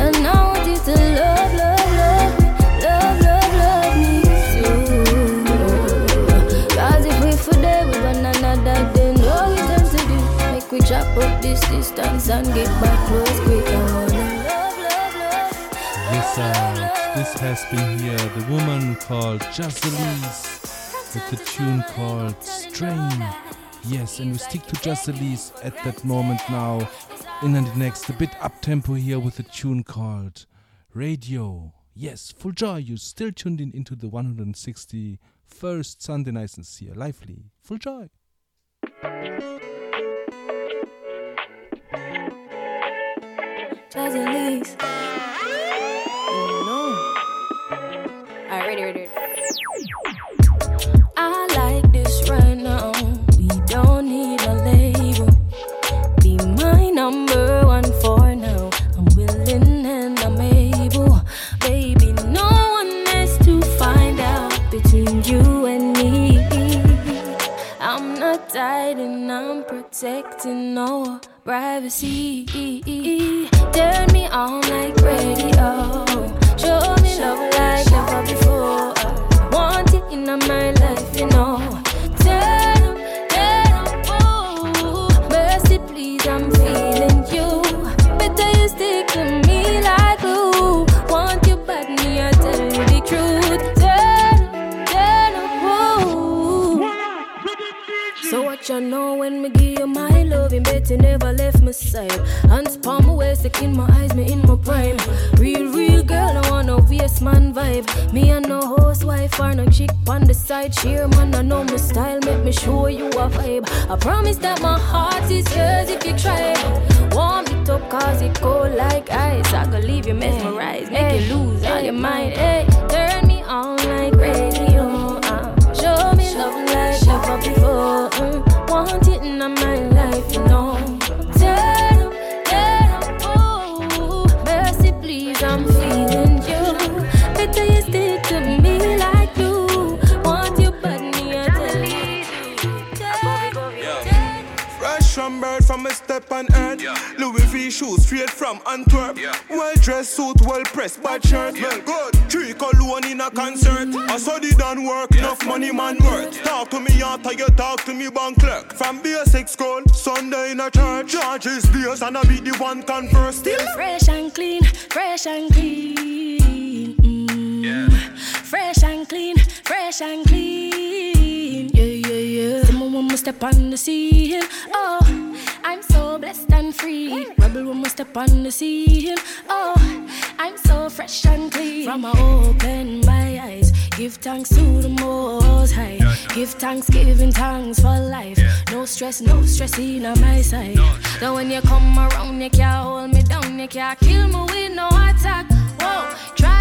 And I want you to love, love, love, love, love, love me too. Cause if we for there with one another, then all we time to do, make we chop up this distance and get back close quick. I wanna Yes, uh, this has been here. The woman called Jaz Elise with the tune called Strain. Yes, and we stick to Jaz Elise at that moment now. In the next, a bit up tempo here with a tune called Radio. Yes, full joy. You still tuned in into the 161st Sunday and here. Lively. Full joy. Jaz Elise. No. Alright, ready, ready, ready. I like this right now. We don't need a label. Be my number one for now. I'm willing and I'm able. Baby, no one has to find out between you and me. I'm not tied and I'm protecting no privacy. Turn me on like radio. Show me love like never before. Want it in my life, you know. Turn up, turn up, ooh. Mercy, please, I'm feeling you. Better you stick to me like glue. Want you bad, me, I tell you the truth. Turn up, turn up, ooh. So what you know when me give bet you never left my side. Hands palm waist, look in my eyes, me in my prime. Real, real girl, I wanna waste man vibe. Me and no housewife or no chick on the side. Cheer man, I know my style, make me show you a vibe. I promise that my heart is yours if you try. Warm it up cause it cold like ice. I gonna leave you mesmerized, make you lose all your mind. Hey, turn me on like radio. Uh, show me love like never before. Mm, want it in my life, you know. Louis shoes straight from Antwerp. Well dressed suit, well pressed, bad shirt. Well good. Three cologne in a concert. I saw the done work, enough money man worth. Talk to me after you talk to me bank clerk. From basic school, Sunday in a church. Charges beers and I be the one converse still. Fresh and clean, fresh and clean. Mm. Fresh and clean, fresh and clean. Yeah, yeah, yeah. Moment we step on the scene, oh, I'm so blessed and free. Rebel we step on the scene, oh, I'm so fresh and clean. From I open my eyes, give thanks to the Most High. Give thanks, giving thanks for life. No stress, no stress in on my side. Then when you come around, you can't hold me down, you can't kill me with no attack. Whoa, try your best, my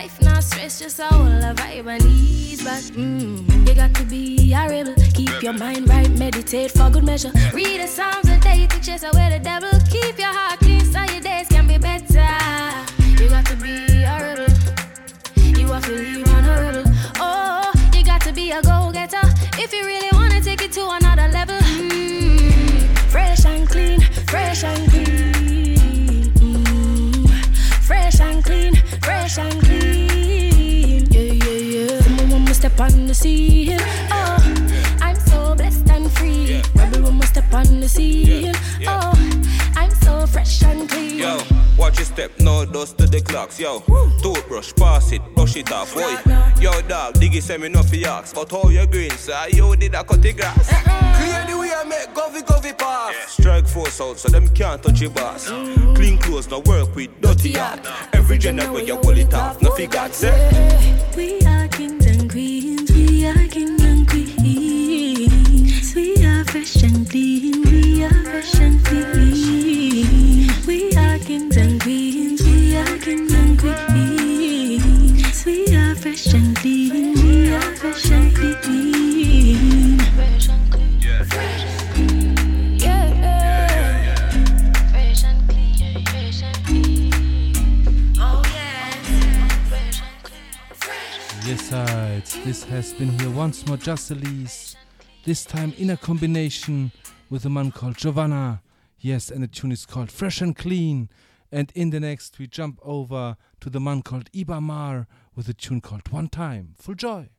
life not stress, just a whole a vibe and ease back. Mm, you got to be rebel, keep your mind right, meditate for good measure. Read the Psalms a day to chase away the devil. Keep your heart clean so your days can be better. You got to be rebel, you have to leave. Oh, you got to be a go-getter if you really wanna take it to another level. Mm, fresh and clean, fresh and fresh and clean. Yeah, yeah, yeah. The moment we step on the scene, oh, I'm so blessed and free. Rebel when we step on the scene, oh, so fresh and clean. Yo, watch your step, no dust to the clocks, yo. Toothbrush, pass it, brush it off, boy. Yo, dog, diggy send me no for yaks. But how you green, sir? You did a cut the grass. Uh-uh. Clear the way I make govy govy pass. Strike force out so them can't touch your boss. Mm-hmm. Clean clothes, no work with dirty art. Every gender where you pull it off, no figure say. We are kings and queens, we are kings and queens. We are fresh and clean, we are fresh and clean. Kings and queens, we are kings and queens. We are fresh and clean, we are fresh and clean. Fresh and. Fresh and clean, and. Yes, sides. This has been here once more, Jaz Elise. This time in a combination with a man called Govana. Yes, and the tune is called Fresh and Clean. And in the next, we jump over to the man called Iba Mahr with a tune called One Time. Full joy.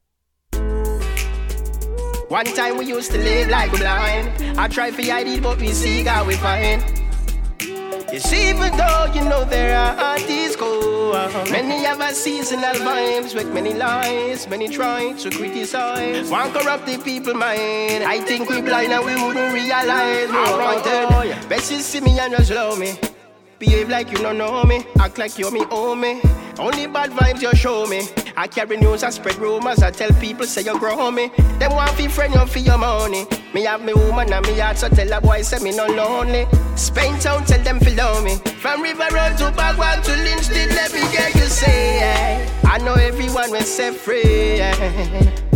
One time we used to live like blind. I try for hide it, but we see God we find. You see, even though you know there are artists go Many have a seasonal vibes with many lies, many try to criticize. One corrupt the people mind. I think we blind and we wouldn't realize. We're wanted. Oh, Best you see me and just love me. Behave like you don't know me, act like you're me, own me. Only bad vibes you show me. I carry news, I spread rumors, I tell people say you grow me. Them want fi friend you for your money. Me have me woman and me heart, so tell a boy say me no lonely. Spain town, tell them love me. From River Road to Bagwell to Lynch, did let me get you say. I know everyone will set free.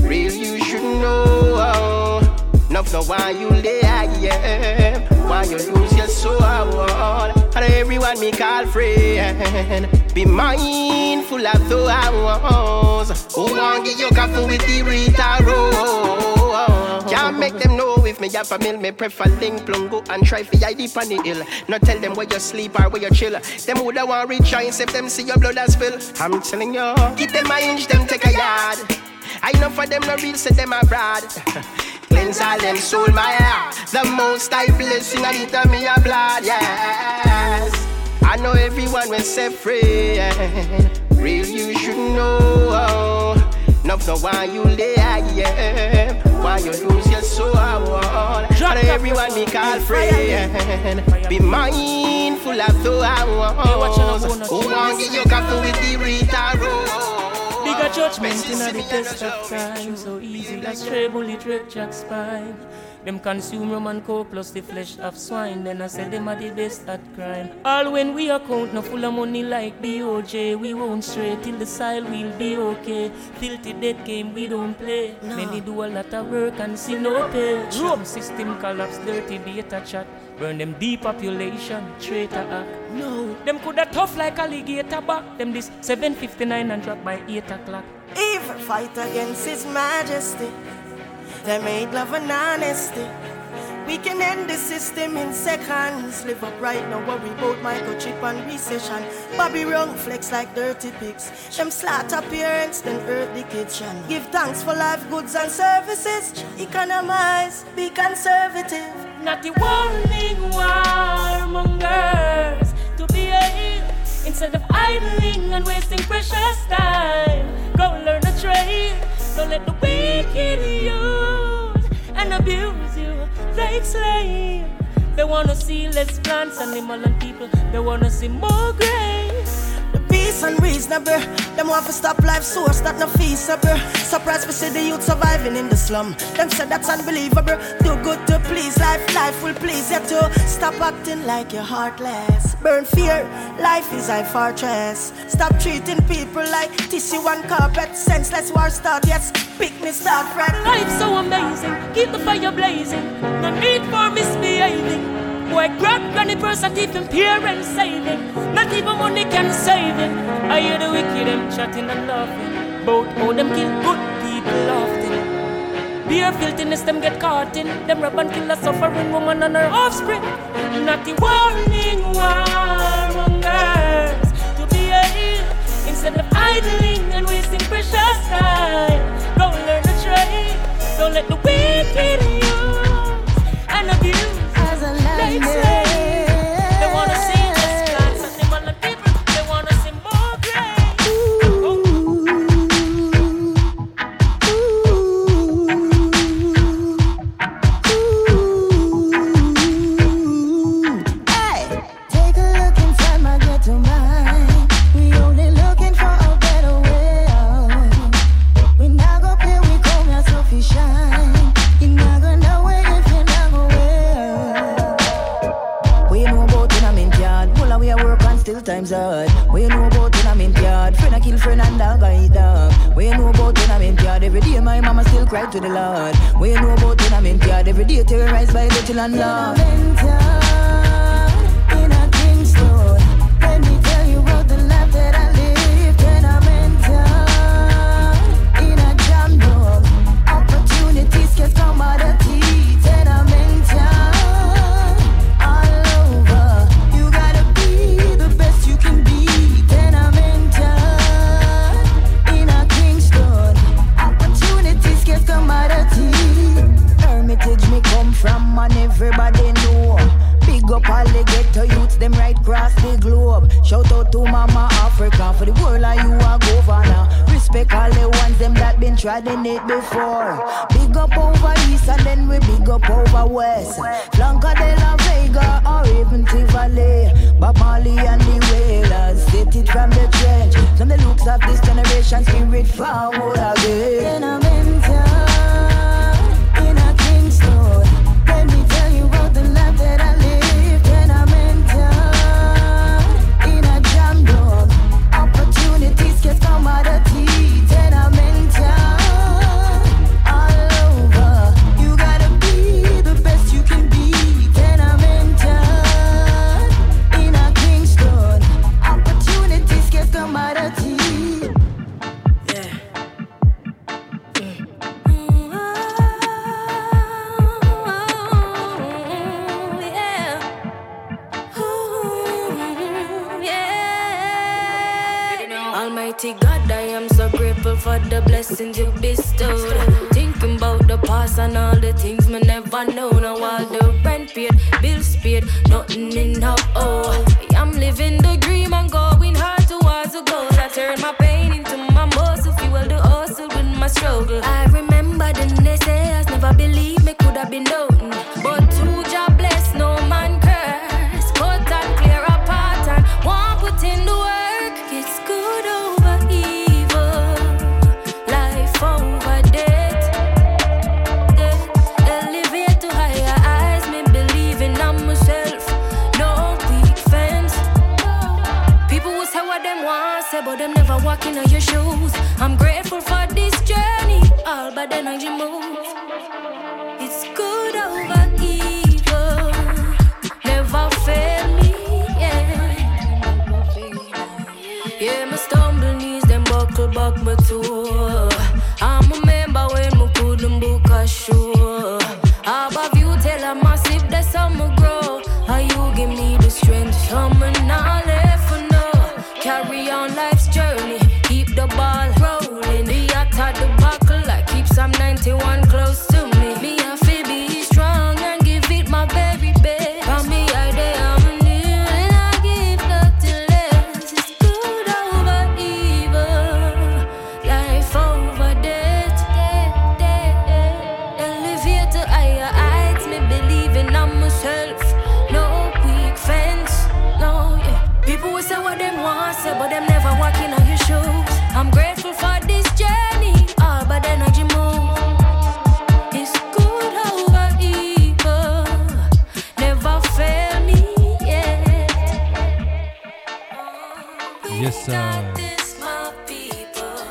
Real you should know. Enough know why you lay yeah. Why you lose your soul? And everyone me call friend Be mindful of those Who want give you coffee with the Rita Rose Can't make them know if me have a meal Me prefer link plungo and try fi hide on the hill. Not tell them where you sleep or where you chill. Them woulda want rejoice if them see your blood a spill. I'm telling you Keep them a inch, them take a yard. I know for them no real, say them a fraud Cleanse all them soul, my heart. The most I blessing, I need to me a blood, yes. I know everyone will set free. yeah. Real, you should know. Enough know why you lay, yeah. Why you lose your soul. And everyone me call friend. Be mindful of those who want give you coffee with the Rita Rose. Judgment in the test of time. So easy like stray bullet red jack spine. Them consume rum and coke plus the flesh of swine. Then I said them are the best at crime. All when we account no full of money like BOJ. We won't stray till the sile we'll be okay. Filthy dead game we don't play. Many do a lot of work and see no pay. Drum system collapse, dirty beta chat. Burn them depopulation, traitor act. No, them coulda tough like alligator back. Them this 759 and drop by 8 o'clock. Evil fight against His Majesty. They made love and honesty. We can end the system in seconds. Live up right now, worry about microchip and recession. Bobby wrong flex like dirty pigs. Them slaughter parents, then hurt the kitchen. Give thanks for life, goods and services. Economize, be conservative. Not the warning warmongers to be a instead of idling and wasting precious time. Go learn a trade. Don't let the wicked use abuse you like slave. They wanna see less plants, animal and people. They wanna see more grace. Peace and reasonable. Them want to stop life source that no feasible. Surprised we see the youth surviving in the slum. Them said that's unbelievable. Do good to please life, life will please you too. Stop acting like you're heartless. Burn fear, life is a fortress. Stop treating people like tissue and carpet. Senseless war start, yes. Pick me start, fret. Life's so amazing. Keep the fire blazing. No need for misbehaving. Boy, grab granny purse and even parents saving. Not even money can save it. I hear the wicked them chatting and laughing. Both how them kill good people often. Beer filthiness them get caught in. Them rob and kill a suffering woman and her offspring. Not the warning warmongers to be a instead of idling and wasting precious time. Go learn a trade. Don't let the wicked Every day my mama still cry to the Lord. We know about tenement yard. Every day terrorized by the landlord. trodden it before. Big up over east and then we big up over west. Flanca de la Vega or even Tivoli. Bob Marley and the Wailers set it from the trench. From the looks of this generation, spirit forward again.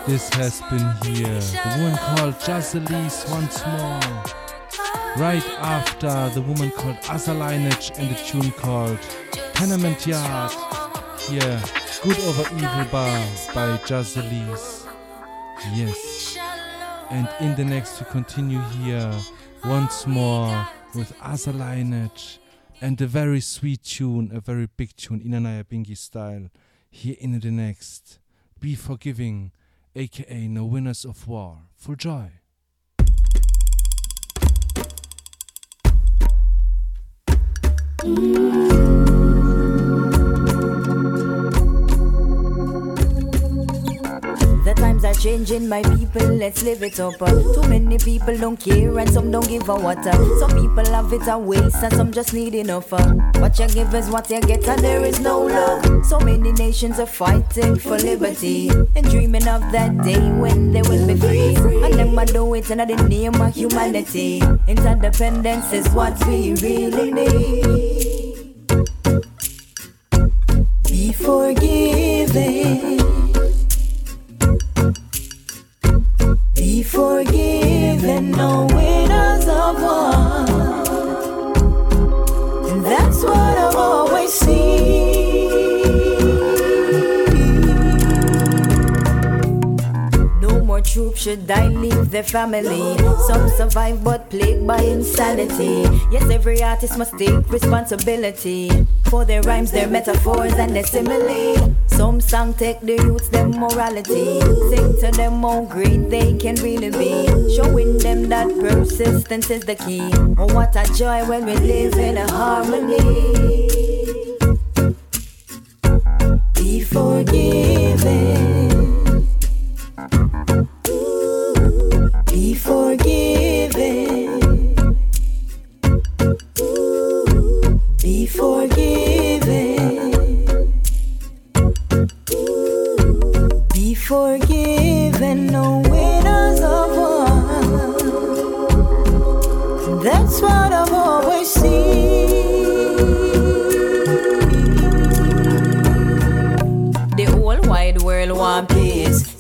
This has been here. The woman called Jaz Elise once more. Right after the woman called Aza Lineage and the tune called Tenement Yard. Here, Good Over Evil Bar by Jaz Elise. Yes. And in the next we continue here once more with Aza Lineage and a very sweet tune, a very big tune, in a Nyabinghi style. Here in the next. Be forgiving aka No Winners of War, for joy. Mm. changing my people, let's live it up. Uh. Too many people don't care and some don't give a water. Uh. Some people have it a waste and some just need enough. Uh. What you give is what you get and there is no love. So many nations are fighting for liberty and dreaming of that day when they will be free. And them do it in the name of humanity. Interdependence is what we really need. Be forgiving. forgiven, no winners of one. And that's what I've always seen. Troops should die, leave their family. Some survive but plagued by insanity. Yes, every artist must take responsibility for their rhymes, their metaphors, and their simile. Some song take the roots, their morality. Sing to them how great they can really be. Showing them that persistence is the key. Oh, what a joy when we live in a harmony. Be forgiven.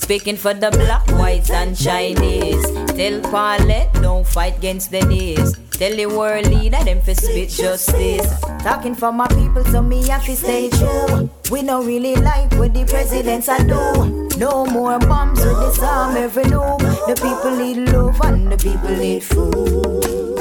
Speaking for the black, whites, and Chinese. Tell Paulette, don't fight against the knees. Tell the world leader, them for spit justice. Talking for my people, so me have to stay true. We don't really like what the presidents are do. No more bombs with disarm every noob. The people need love and the people need food.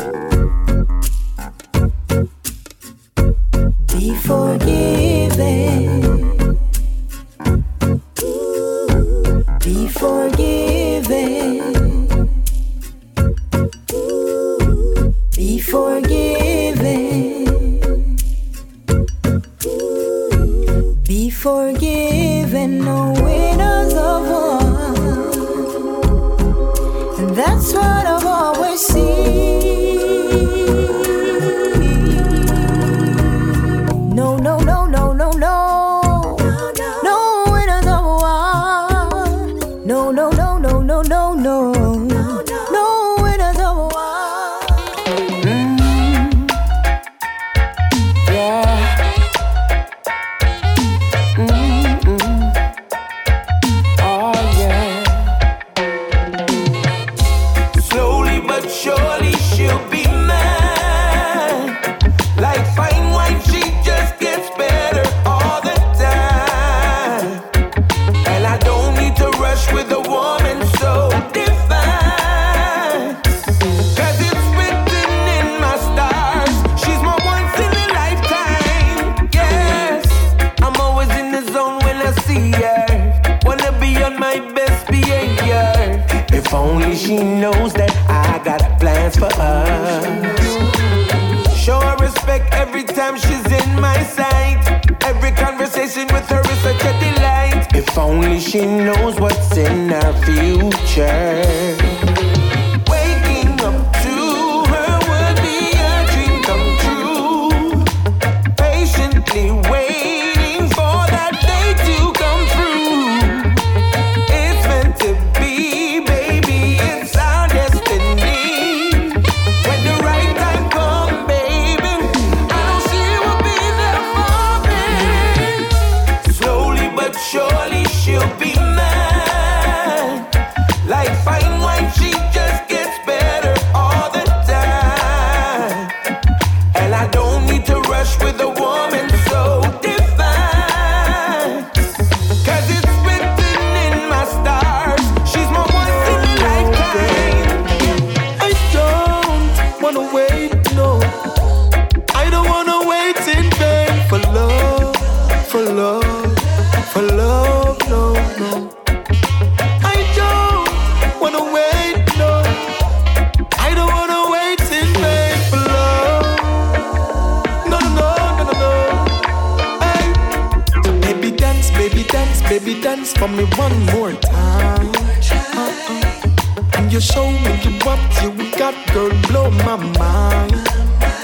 Baby dance, for me one more time. Uh-uh. And you show me what you got, girl, blow my mind.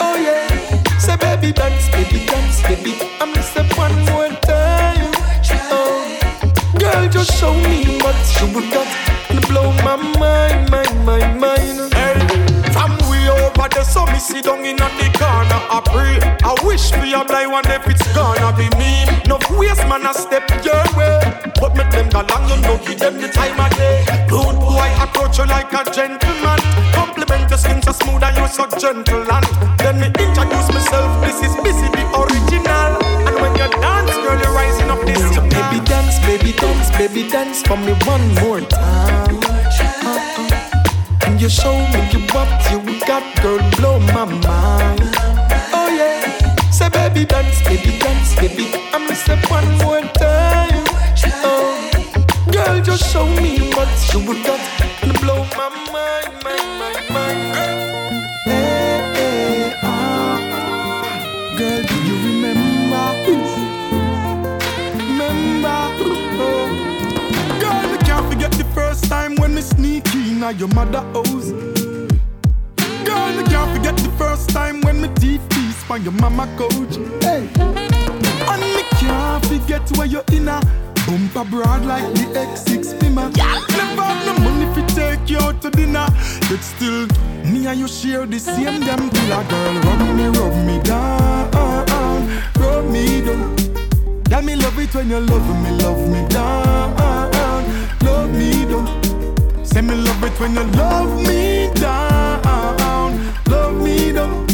Oh yeah, say baby dance, baby dance, baby. I'm say one more time. Oh, girl, just show me what you got, and blow my mind, mind, mind, mind. There, so me sit down in the corner, I pray. I wish me a blind one if it's gonna be me. No waste man, I step your way. But make them go long, you know, give them the time of day. Rude boy, I approach you like a gentleman. Compliment your skin so smooth and you so gentle. And then me introduce myself, this is Busy the original. And when you dance, girl, you're rising up this So baby dance, baby dance, baby dance for me one more time. You show me you what you got, girl, blow my mind. Oh yeah, say baby dance, baby dance, baby. I'ma say one more time. Oh, girl, just show me what you got, and blow my mind, mind, mind, mind. At your mother house. Girl, me can't forget the first time when me teeth piece on your mama couch. Hey. And me can't forget where you're in a bumper broad like the X6 Beamer. Never have no money fi take you out to dinner, but still me and you share the same damn pillar. Girl, rub me, rub me down, rub me down. Girl, me love it when you love me, love me down, Say me love it when you love me down, love me down.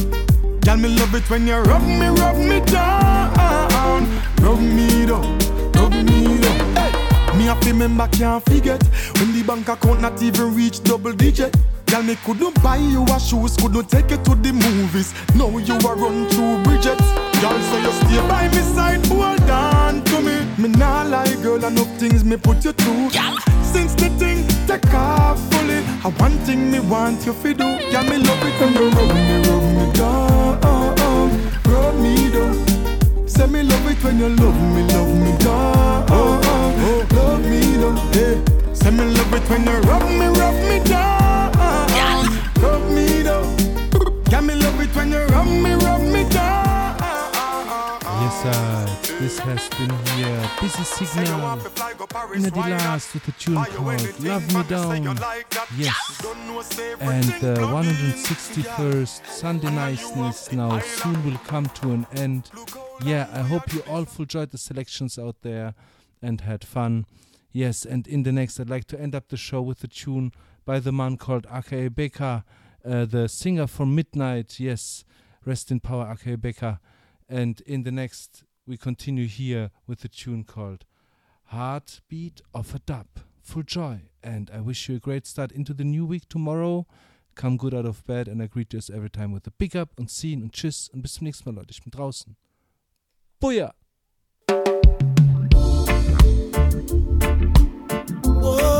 Girl, me love it when you rub me, rub me down, rub me down, rub me down. Hey. Me to remember, can't forget when the bank account not even reach double digit. Girl, me couldn't buy you a shoes, couldn't take you to the movies. Now you are run through bridges. Girl, so you stay by me side, hold on to me. Me nah lie, girl, enough things me put you through. Since the thing take off fully, I one thing me want you fi do. Girl, me love it when you rub me, rub me down, rub me down. Say me love it when you love me, love me down, love me down. Yeah. Say me love it when you rub me, rub me down, rub me down. Girl, me love it when you rub me, rub me down. Yes, sir. This has been here. Busy signal. In the last with a tune called Love Me Down. Yes. And the 161st Sunday Niceness now soon will come to an end. Yeah, I hope you all enjoyed the selections out there and had fun. Yes, and in the next, I'd like to end up the show with a tune by the man called Akae Beka, uh, the singer from Midnite. Yes, rest in power, Akae Beka. And in the next, we continue here with a tune called Heartbeat of a Dub. Full joy. And I wish you a great start into the new week tomorrow. Come good out of bed and I greet you as every time with a big up und sehen und tschüss und bis zum nächsten Mal, Leute. Ich bin draußen. Booyah! Oh,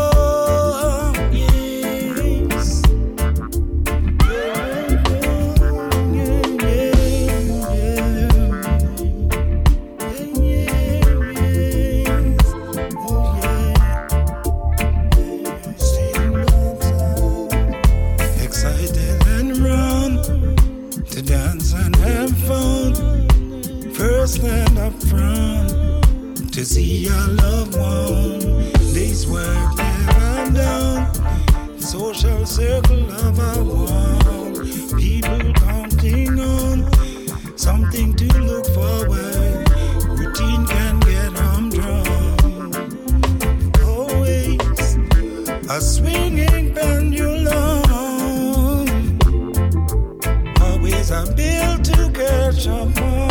see your loved one. This work never done. Social circle of our world. People counting on something to look forward. Routine can get humdrum. Always a swinging pendulum. Always a bill to catch up on.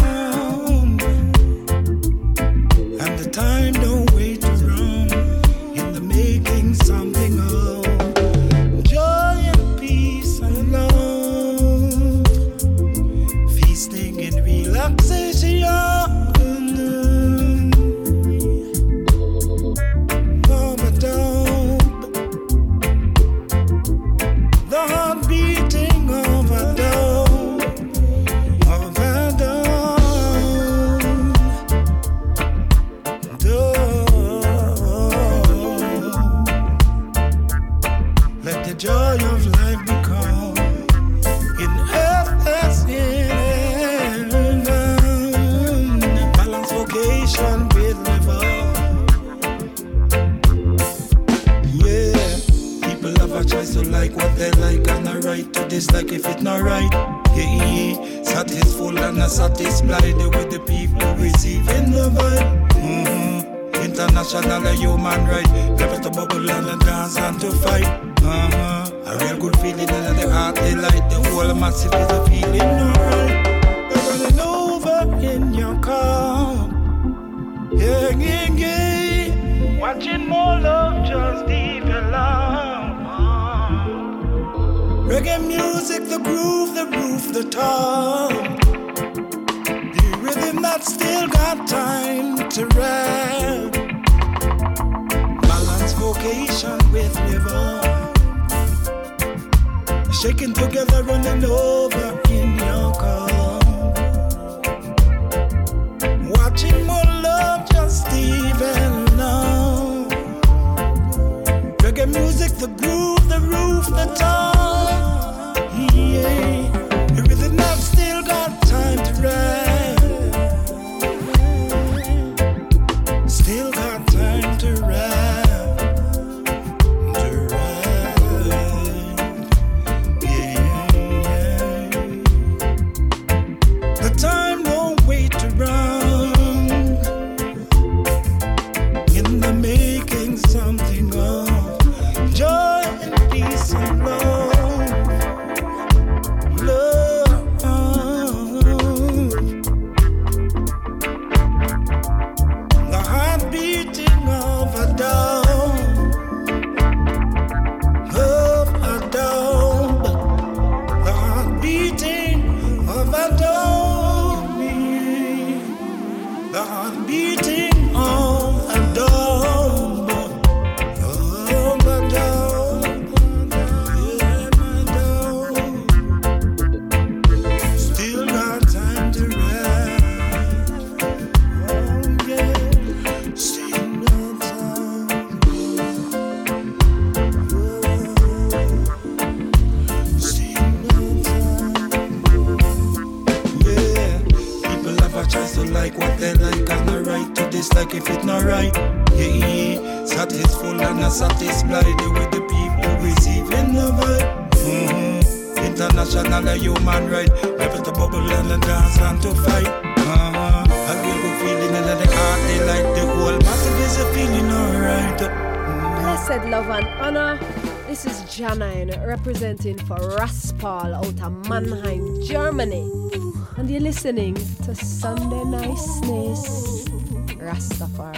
not satisfied with the people receiving the vibe. Mm-hmm. International human right, never to bubble and dance and to fight. Uh-huh. A real good feeling in the heart, they light the whole massive is a feeling alright. We're running over in your car, yeah, yeah, yeah. Watching more love just develop. Reggae music, the groove, the roof, the top that's still got time to rest. Balance vocation with. Shaking together, running over in your car. Watching more love just even now. Reggae music, the groove, the roof, the top. Yeah. for Raspal out of Mannheim, Germany. And you're listening to Sunday Niceness Rastafari.